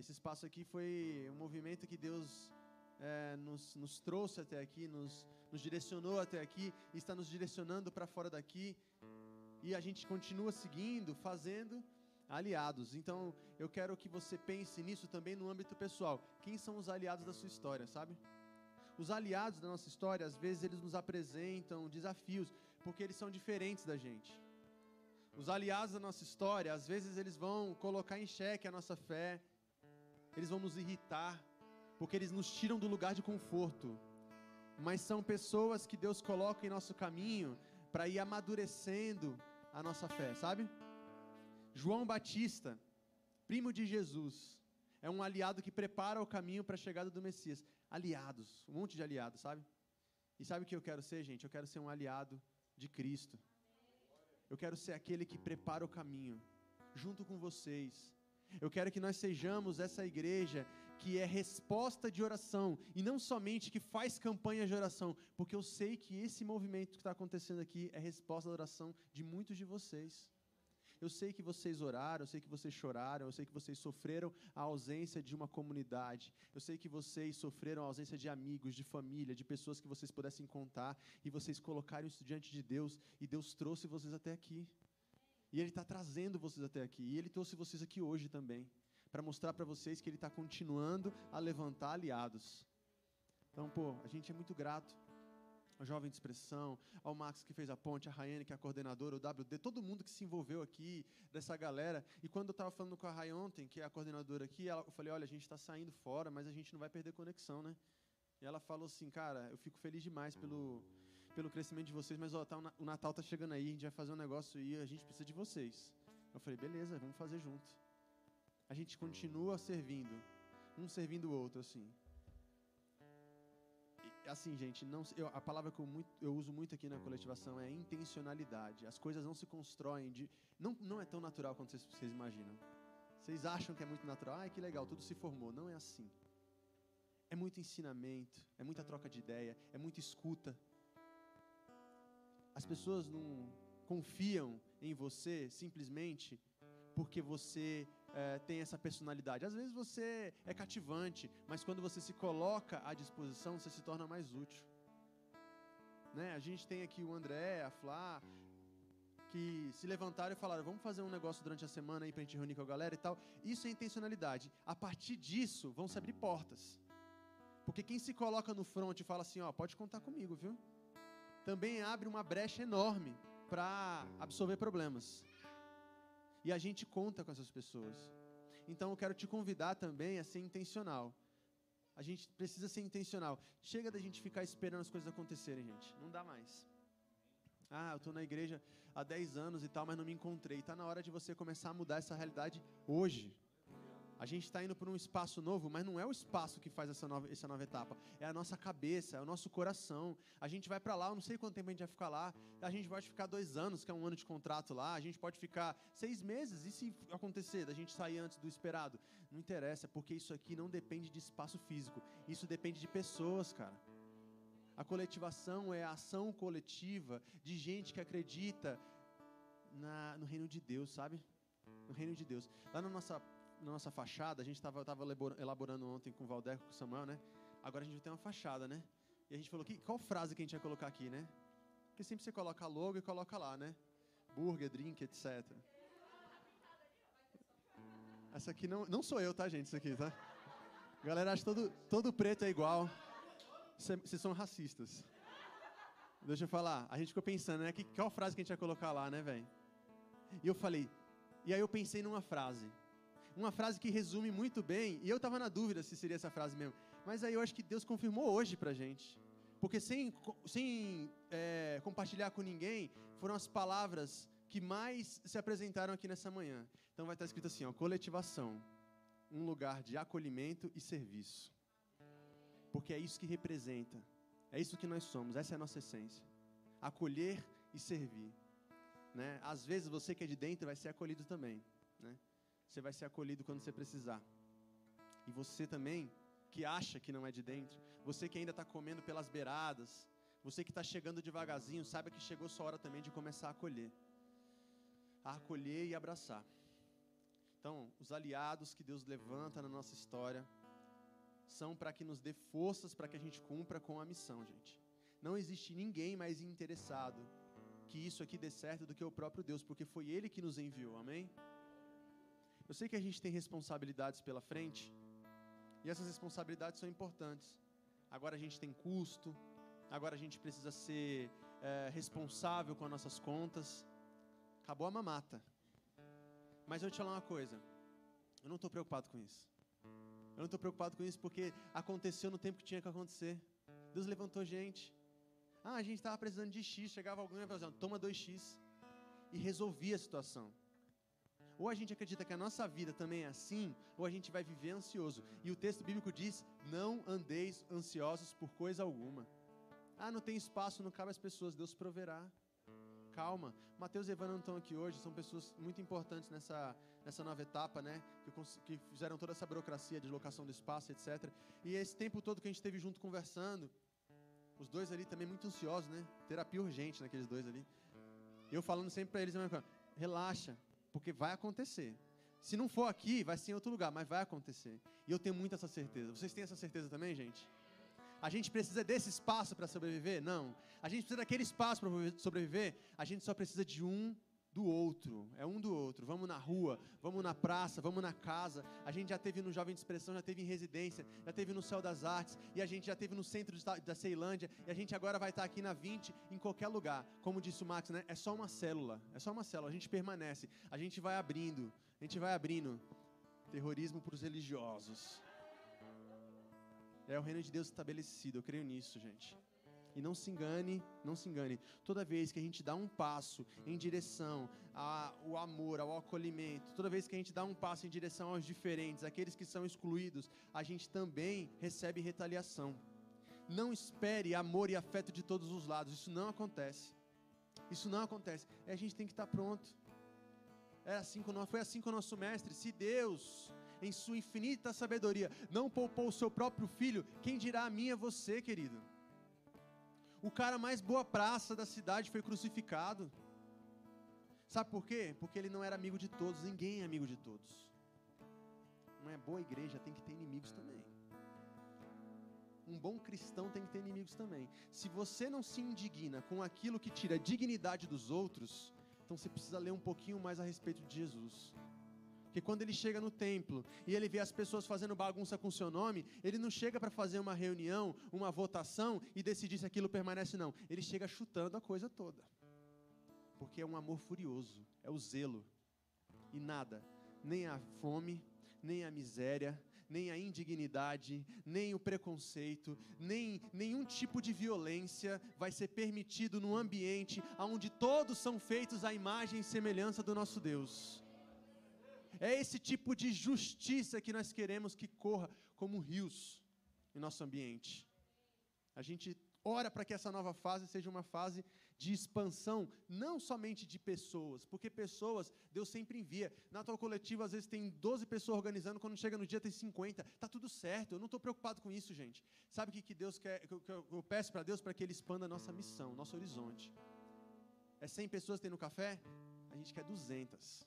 Esse espaço aqui foi um movimento que Deus eh, nos, nos trouxe até aqui, nos, nos direcionou até aqui, e está nos direcionando para fora daqui. E a gente continua seguindo, fazendo aliados. Então, eu quero que você pense nisso também no âmbito pessoal. Quem são os aliados da sua história, sabe? Os aliados da nossa história, às vezes, eles nos apresentam desafios, porque eles são diferentes da gente. Os aliados da nossa história, às vezes, eles vão colocar em xeque a nossa fé, eles vão nos irritar, porque eles nos tiram do lugar de conforto. Mas são pessoas que Deus coloca em nosso caminho para ir amadurecendo a nossa fé, sabe? João Batista, primo de Jesus, é um aliado que prepara o caminho para a chegada do Messias. Aliados, um monte de aliados, sabe? E sabe o que eu quero ser, gente? Eu quero ser um aliado de Cristo. Eu quero ser aquele que prepara o caminho, junto com vocês. Eu quero que nós sejamos essa igreja que é resposta de oração e não somente que faz campanha de oração, porque eu sei que esse movimento que está acontecendo aqui é resposta da oração de muitos de vocês. Eu sei que vocês oraram, eu sei que vocês choraram, eu sei que vocês sofreram a ausência de uma comunidade, eu sei que vocês sofreram a ausência de amigos, de família, de pessoas que vocês pudessem contar, e vocês colocaram isso diante de Deus, e Deus trouxe vocês até aqui. E Ele está trazendo vocês até aqui, e Ele trouxe vocês aqui hoje também, para mostrar para vocês que Ele está continuando a levantar aliados. Então, pô, a gente é muito grato ao Jovem de Expressão, ao Max que fez a ponte, a Rayane que é a coordenadora, o WD, todo mundo que se envolveu aqui, dessa galera. E quando eu estava falando com a Ray ontem, que é a coordenadora aqui, ela, eu falei, olha, a gente está saindo fora, mas a gente não vai perder conexão, né? E ela falou assim, cara, eu fico feliz demais pelo, pelo crescimento de vocês, mas ó, tá, o Na- o Natal tá chegando aí, a gente vai fazer um negócio e a gente precisa de vocês. Eu falei, beleza, vamos fazer junto. A gente continua servindo, um servindo o outro, assim. E, assim, gente, não, eu- a palavra que eu, muito- eu uso muito aqui na coletivação é intencionalidade. As coisas não se constroem de. Não, não é tão natural quanto vocês, vocês imaginam. Vocês acham que é muito natural? Ah, que legal, tudo se formou. Não é assim. É muito ensinamento, é muita troca de ideia, é muita escuta. As pessoas não confiam em você simplesmente porque você eh, tem essa personalidade. Às vezes você é cativante, mas quando você se coloca à disposição, você se torna mais útil. Né? A gente tem aqui o André, a Flá, que se levantaram e falaram: vamos fazer um negócio durante a semana aí pra gente reunir com a galera e tal. Isso é intencionalidade. A partir disso, vão se abrir portas. Porque quem se coloca no front e fala assim: ó, pode contar comigo, viu? Também abre uma brecha enorme para absorver problemas. E a gente conta com essas pessoas. Então eu quero te convidar também a ser intencional. A gente precisa ser intencional. Chega da gente ficar esperando as coisas acontecerem, gente. Não dá mais. Ah, eu estou na igreja há 10 anos e tal, mas não me encontrei. Está na hora de você começar a mudar essa realidade hoje. A gente está indo por um espaço novo, mas não é o espaço que faz essa nova, essa nova etapa. É a nossa cabeça, é o nosso coração. A gente vai para lá, eu não sei quanto tempo a gente vai ficar lá. A gente pode ficar dois anos, que é um ano de contrato lá. A gente pode ficar seis meses. E se acontecer, da gente sair antes do esperado? Não interessa, porque isso aqui não depende de espaço físico. Isso depende de pessoas, cara. A coletivação é a ação coletiva de gente que acredita na- no reino de Deus, sabe? No reino de Deus. Lá na nossa, na nossa fachada, a gente estava tava elabora- elaborando ontem com o Valdeco, com o Samuel, né? Agora a gente ter uma fachada, né? E a gente falou, que, qual frase que a gente vai colocar aqui, né? Porque sempre você coloca logo e coloca lá, né? Burger, drink, etc. Essa aqui não, não sou eu, tá, gente? Isso aqui, tá? Galera acha todo, todo preto é igual. Cê- Vocês são racistas. Deixa eu falar. A gente ficou pensando, né? Que, qual frase que a gente ia colocar lá, né, velho? E eu falei. E aí eu pensei numa frase. Uma frase que resume muito bem. E eu tava na dúvida se seria essa frase mesmo. Mas aí eu acho que Deus confirmou hoje pra gente. Porque sem, sem é, compartilhar com ninguém, foram as palavras que mais se apresentaram aqui nessa manhã. Então vai estar escrito assim, ó, coletivação, um lugar de acolhimento e serviço. Porque é isso que representa, é isso que nós somos, essa é a nossa essência. Acolher e servir. Né? Às vezes você que é de dentro vai ser acolhido também. Né? Você vai ser acolhido quando você precisar. E você também, que acha que não é de dentro, você que ainda está comendo pelas beiradas, você que está chegando devagarzinho, saiba que chegou sua hora também de começar a acolher. A acolher e abraçar. Então, os aliados que Deus levanta na nossa história são para que nos dê forças para que a gente cumpra com a missão, gente. Não existe ninguém mais interessado que isso aqui dê certo do que o próprio Deus, porque foi Ele que nos enviou, amém? Eu sei que a gente tem responsabilidades pela frente, e essas responsabilidades são importantes. Agora a gente tem custo, agora a gente precisa ser eh, responsável com as nossas contas. Acabou a mamata. Mas eu te falar uma coisa, eu não estou preocupado com isso. Eu não estou preocupado com isso porque aconteceu no tempo que tinha que acontecer. Deus levantou gente. Ah, a gente estava precisando de X, chegava alguém e falava assim, toma 2X. e resolvia a situação. Ou a gente acredita que a nossa vida também é assim, ou a gente vai viver ansioso. E o texto bíblico diz: Não andeis ansiosos por coisa alguma. Ah, não tem espaço, não cabe às pessoas, Deus proverá. Calma. Mateus e Evana não estão aqui hoje, são pessoas muito importantes nessa, nessa nova etapa, né? Que, que fizeram toda essa burocracia de locação do espaço, etc. E esse tempo todo que a gente esteve junto conversando, os dois ali também muito ansiosos, né? Terapia urgente naqueles dois ali. Eu falando sempre para eles relaxa, porque vai acontecer. Se não for aqui, vai ser em outro lugar, mas vai acontecer. E eu tenho muito essa certeza. Vocês têm essa certeza também, gente? A gente precisa desse espaço para sobreviver? Não. A gente precisa daquele espaço para sobreviver? A gente só precisa de um do outro. É um do outro. Vamos na rua, vamos na praça, vamos na casa. A gente já teve no Jovem de Expressão, já teve em residência, já teve no Céu das Artes, e a gente já teve no centro da Ceilândia, e a gente agora vai estar aqui na 20, em qualquer lugar. Como disse o Max, né? É só uma célula. É só uma célula. A gente permanece. A gente vai abrindo. A gente vai abrindo. Terrorismo para os religiosos. É o reino de Deus estabelecido, eu creio nisso, gente. E não se engane, não se engane. Toda vez que a gente dá um passo em direção ao amor, ao acolhimento, toda vez que a gente dá um passo em direção aos diferentes, aqueles que são excluídos, a gente também recebe retaliação. Não espere amor e afeto de todos os lados, isso não acontece. Isso não acontece. É, a gente tem que estar pronto. É assim com foi assim com o nosso mestre. Se Deus, em sua infinita sabedoria, não poupou o seu próprio filho, quem dirá a mim é você, querido? O cara mais boa praça da cidade foi crucificado. Sabe por quê? Porque ele não era amigo de todos, ninguém é amigo de todos. Uma boa igreja tem que ter inimigos também. Um bom cristão tem que ter inimigos também. Se você não se indigna com aquilo que tira a dignidade dos outros, então você precisa ler um pouquinho mais a respeito de Jesus. Porque quando ele chega no templo e ele vê as pessoas fazendo bagunça com seu nome, ele não chega para fazer uma reunião, uma votação e decidir se aquilo permanece não. Ele chega chutando a coisa toda. Porque é um amor furioso, é o zelo. E nada, nem a fome, nem a miséria, nem a indignidade, nem o preconceito, nem nenhum tipo de violência vai ser permitido num ambiente onde todos são feitos à imagem e semelhança do nosso Deus. É esse tipo de justiça que nós queremos que corra como rios em nosso ambiente. A gente ora para que essa nova fase seja uma fase de expansão, não somente de pessoas, porque pessoas Deus sempre envia. Na tua coletiva, às vezes tem 12 pessoas organizando, quando chega no dia tem 50. Tá tudo certo, eu não estou preocupado com isso, gente. Sabe o que, que Deus quer? Que eu, que eu- peço para Deus para que Ele expanda a nossa missão, nosso horizonte. É 100 pessoas tem no café? A gente quer 200.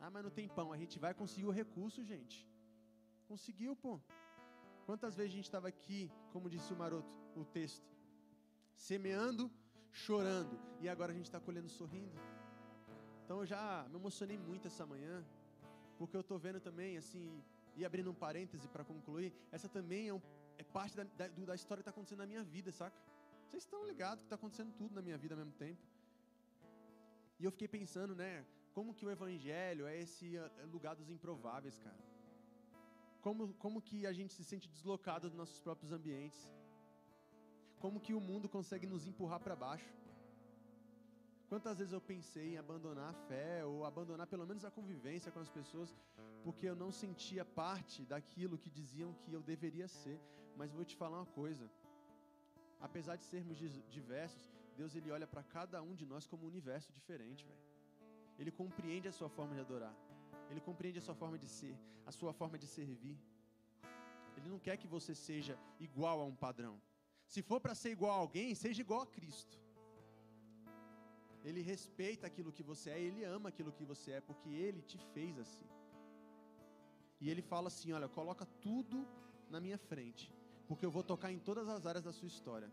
Ah, mas não tem pão. A gente vai conseguir o recurso, gente. Conseguiu, pô. Quantas vezes a gente estava aqui, como disse o maroto, o texto, semeando, chorando, e agora a gente está colhendo sorrindo. Então eu já me emocionei muito essa manhã, porque eu estou vendo também, assim, e abrindo um parêntese para concluir, essa também é, um- é parte da, da, da história que está acontecendo na minha vida, saca? Vocês estão ligados que está acontecendo tudo na minha vida ao mesmo tempo. E eu fiquei pensando, né, como que o evangelho é esse ah, lugar dos improváveis, cara. Como, como que a gente se sente deslocado dos nossos próprios ambientes. Como que o mundo consegue nos empurrar para baixo. Quantas vezes eu pensei em abandonar a fé ou abandonar pelo menos a convivência com as pessoas porque eu não sentia parte daquilo que diziam que eu deveria ser. Mas vou te falar uma coisa. Apesar de sermos diversos, Deus ele olha para cada um de nós como um universo diferente, velho. Ele compreende a sua forma de adorar. Ele compreende a sua forma de ser, a sua forma de servir. Ele não quer que você seja igual a um padrão. Se for para ser igual a alguém, seja igual a Cristo. Ele respeita aquilo que você é, ele ama aquilo que você é, porque ele te fez assim. E ele fala assim: olha, coloca tudo na minha frente, porque eu vou tocar em todas as áreas da sua história.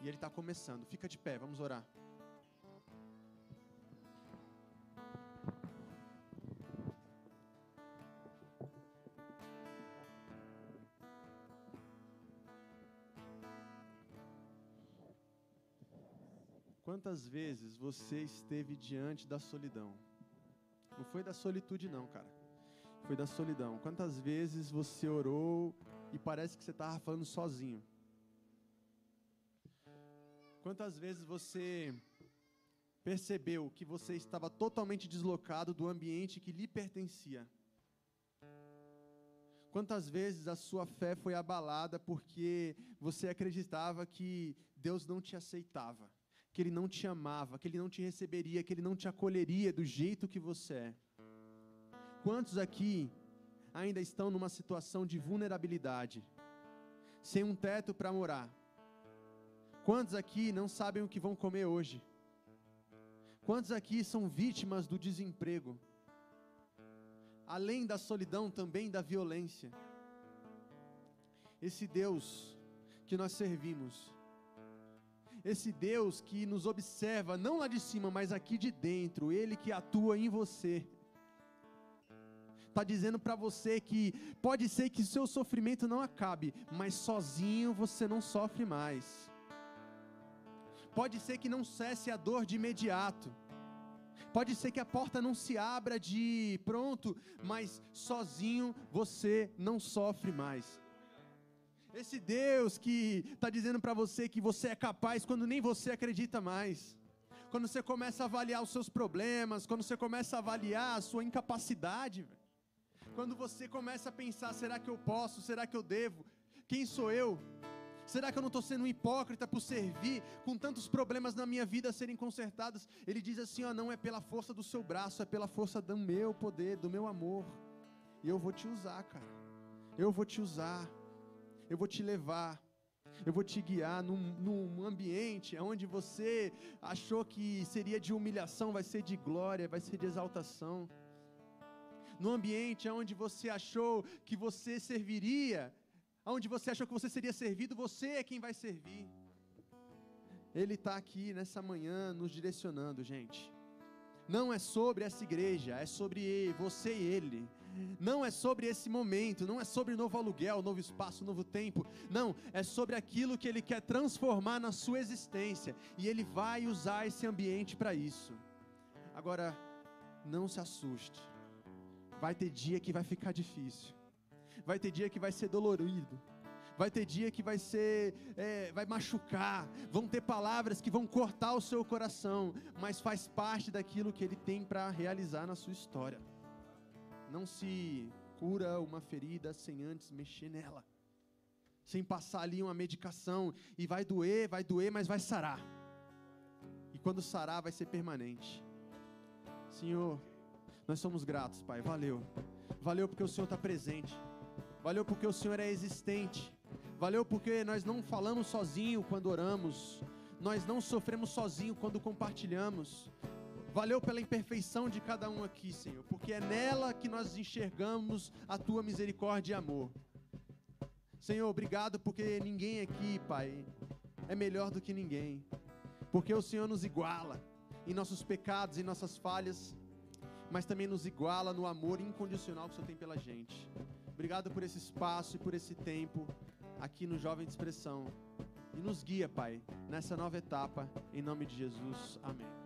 E ele está começando. Fica de pé, vamos orar. Quantas vezes você esteve diante da solidão? Não foi da solitude, não, cara. Foi da solidão. Quantas vezes você orou e parece que você estava falando sozinho? Quantas vezes você percebeu que você estava totalmente deslocado do ambiente que lhe pertencia? Quantas vezes a sua fé foi abalada porque você acreditava que Deus não te aceitava, que Ele não te amava, que Ele não te receberia, que Ele não te acolheria do jeito que você é? Quantos aqui ainda estão numa situação de vulnerabilidade, sem um teto para morar? Quantos aqui não sabem o que vão comer hoje? Quantos aqui são vítimas do desemprego? além da solidão, também da violência. Esse Deus que nós servimos, esse Deus que nos observa, não lá de cima, mas aqui de dentro, Ele que atua em você, está dizendo para você que pode ser que seu sofrimento não acabe, mas sozinho você não sofre mais. Pode ser que não cesse a dor de imediato Pode ser que a porta não se abra de pronto, mas sozinho você não sofre mais. Esse Deus que está dizendo para você que você é capaz quando nem você acredita mais. Quando você começa a avaliar os seus problemas, quando você começa a avaliar a sua incapacidade, quando você começa a pensar: será que eu posso? Será que eu devo? Quem sou eu? Será que eu não estou sendo um hipócrita por servir, com tantos problemas na minha vida a serem consertados? Ele diz assim: ó, não é pela força do seu braço, é pela força do meu poder, do meu amor. E eu vou te usar, cara. Eu vou te usar. Eu vou te levar. Eu vou te guiar num, num ambiente onde você achou que seria de humilhação, vai ser de glória, vai ser de exaltação. No ambiente onde você achou que você serviria, Onde você achou que você seria servido, você é quem vai servir. Ele está aqui nessa manhã nos direcionando, gente. Não é sobre essa igreja, é sobre você e ele. Não é sobre esse momento, não é sobre novo aluguel, novo espaço, novo tempo. Não, é sobre aquilo que ele quer transformar na sua existência. E ele vai usar esse ambiente para isso. Agora, não se assuste. Vai ter dia que vai ficar difícil vai ter dia que vai ser dolorido, vai ter dia que vai ser, é, vai machucar, vão ter palavras que vão cortar o seu coração, mas faz parte daquilo que Ele tem para realizar na sua história. Não se cura uma ferida sem antes mexer nela, sem passar ali uma medicação e vai doer, vai doer, mas vai sarar. E quando sarar, vai ser permanente. Senhor, nós somos gratos, Pai. Valeu. Valeu porque o Senhor está presente. Valeu porque o Senhor é existente. Valeu porque nós não falamos sozinho quando oramos. Nós não sofremos sozinho quando compartilhamos. Valeu pela imperfeição de cada um aqui, Senhor, porque é nela que nós enxergamos a tua misericórdia e amor. Senhor, obrigado porque ninguém aqui, Pai, é melhor do que ninguém. Porque o Senhor nos iguala em nossos pecados, em nossas falhas, mas também nos iguala no amor incondicional que o Senhor tem pela gente. Obrigado por esse espaço e por esse tempo aqui no Jovem de Expressão. E nos guia, Pai, nessa nova etapa, em nome de Jesus. Amém.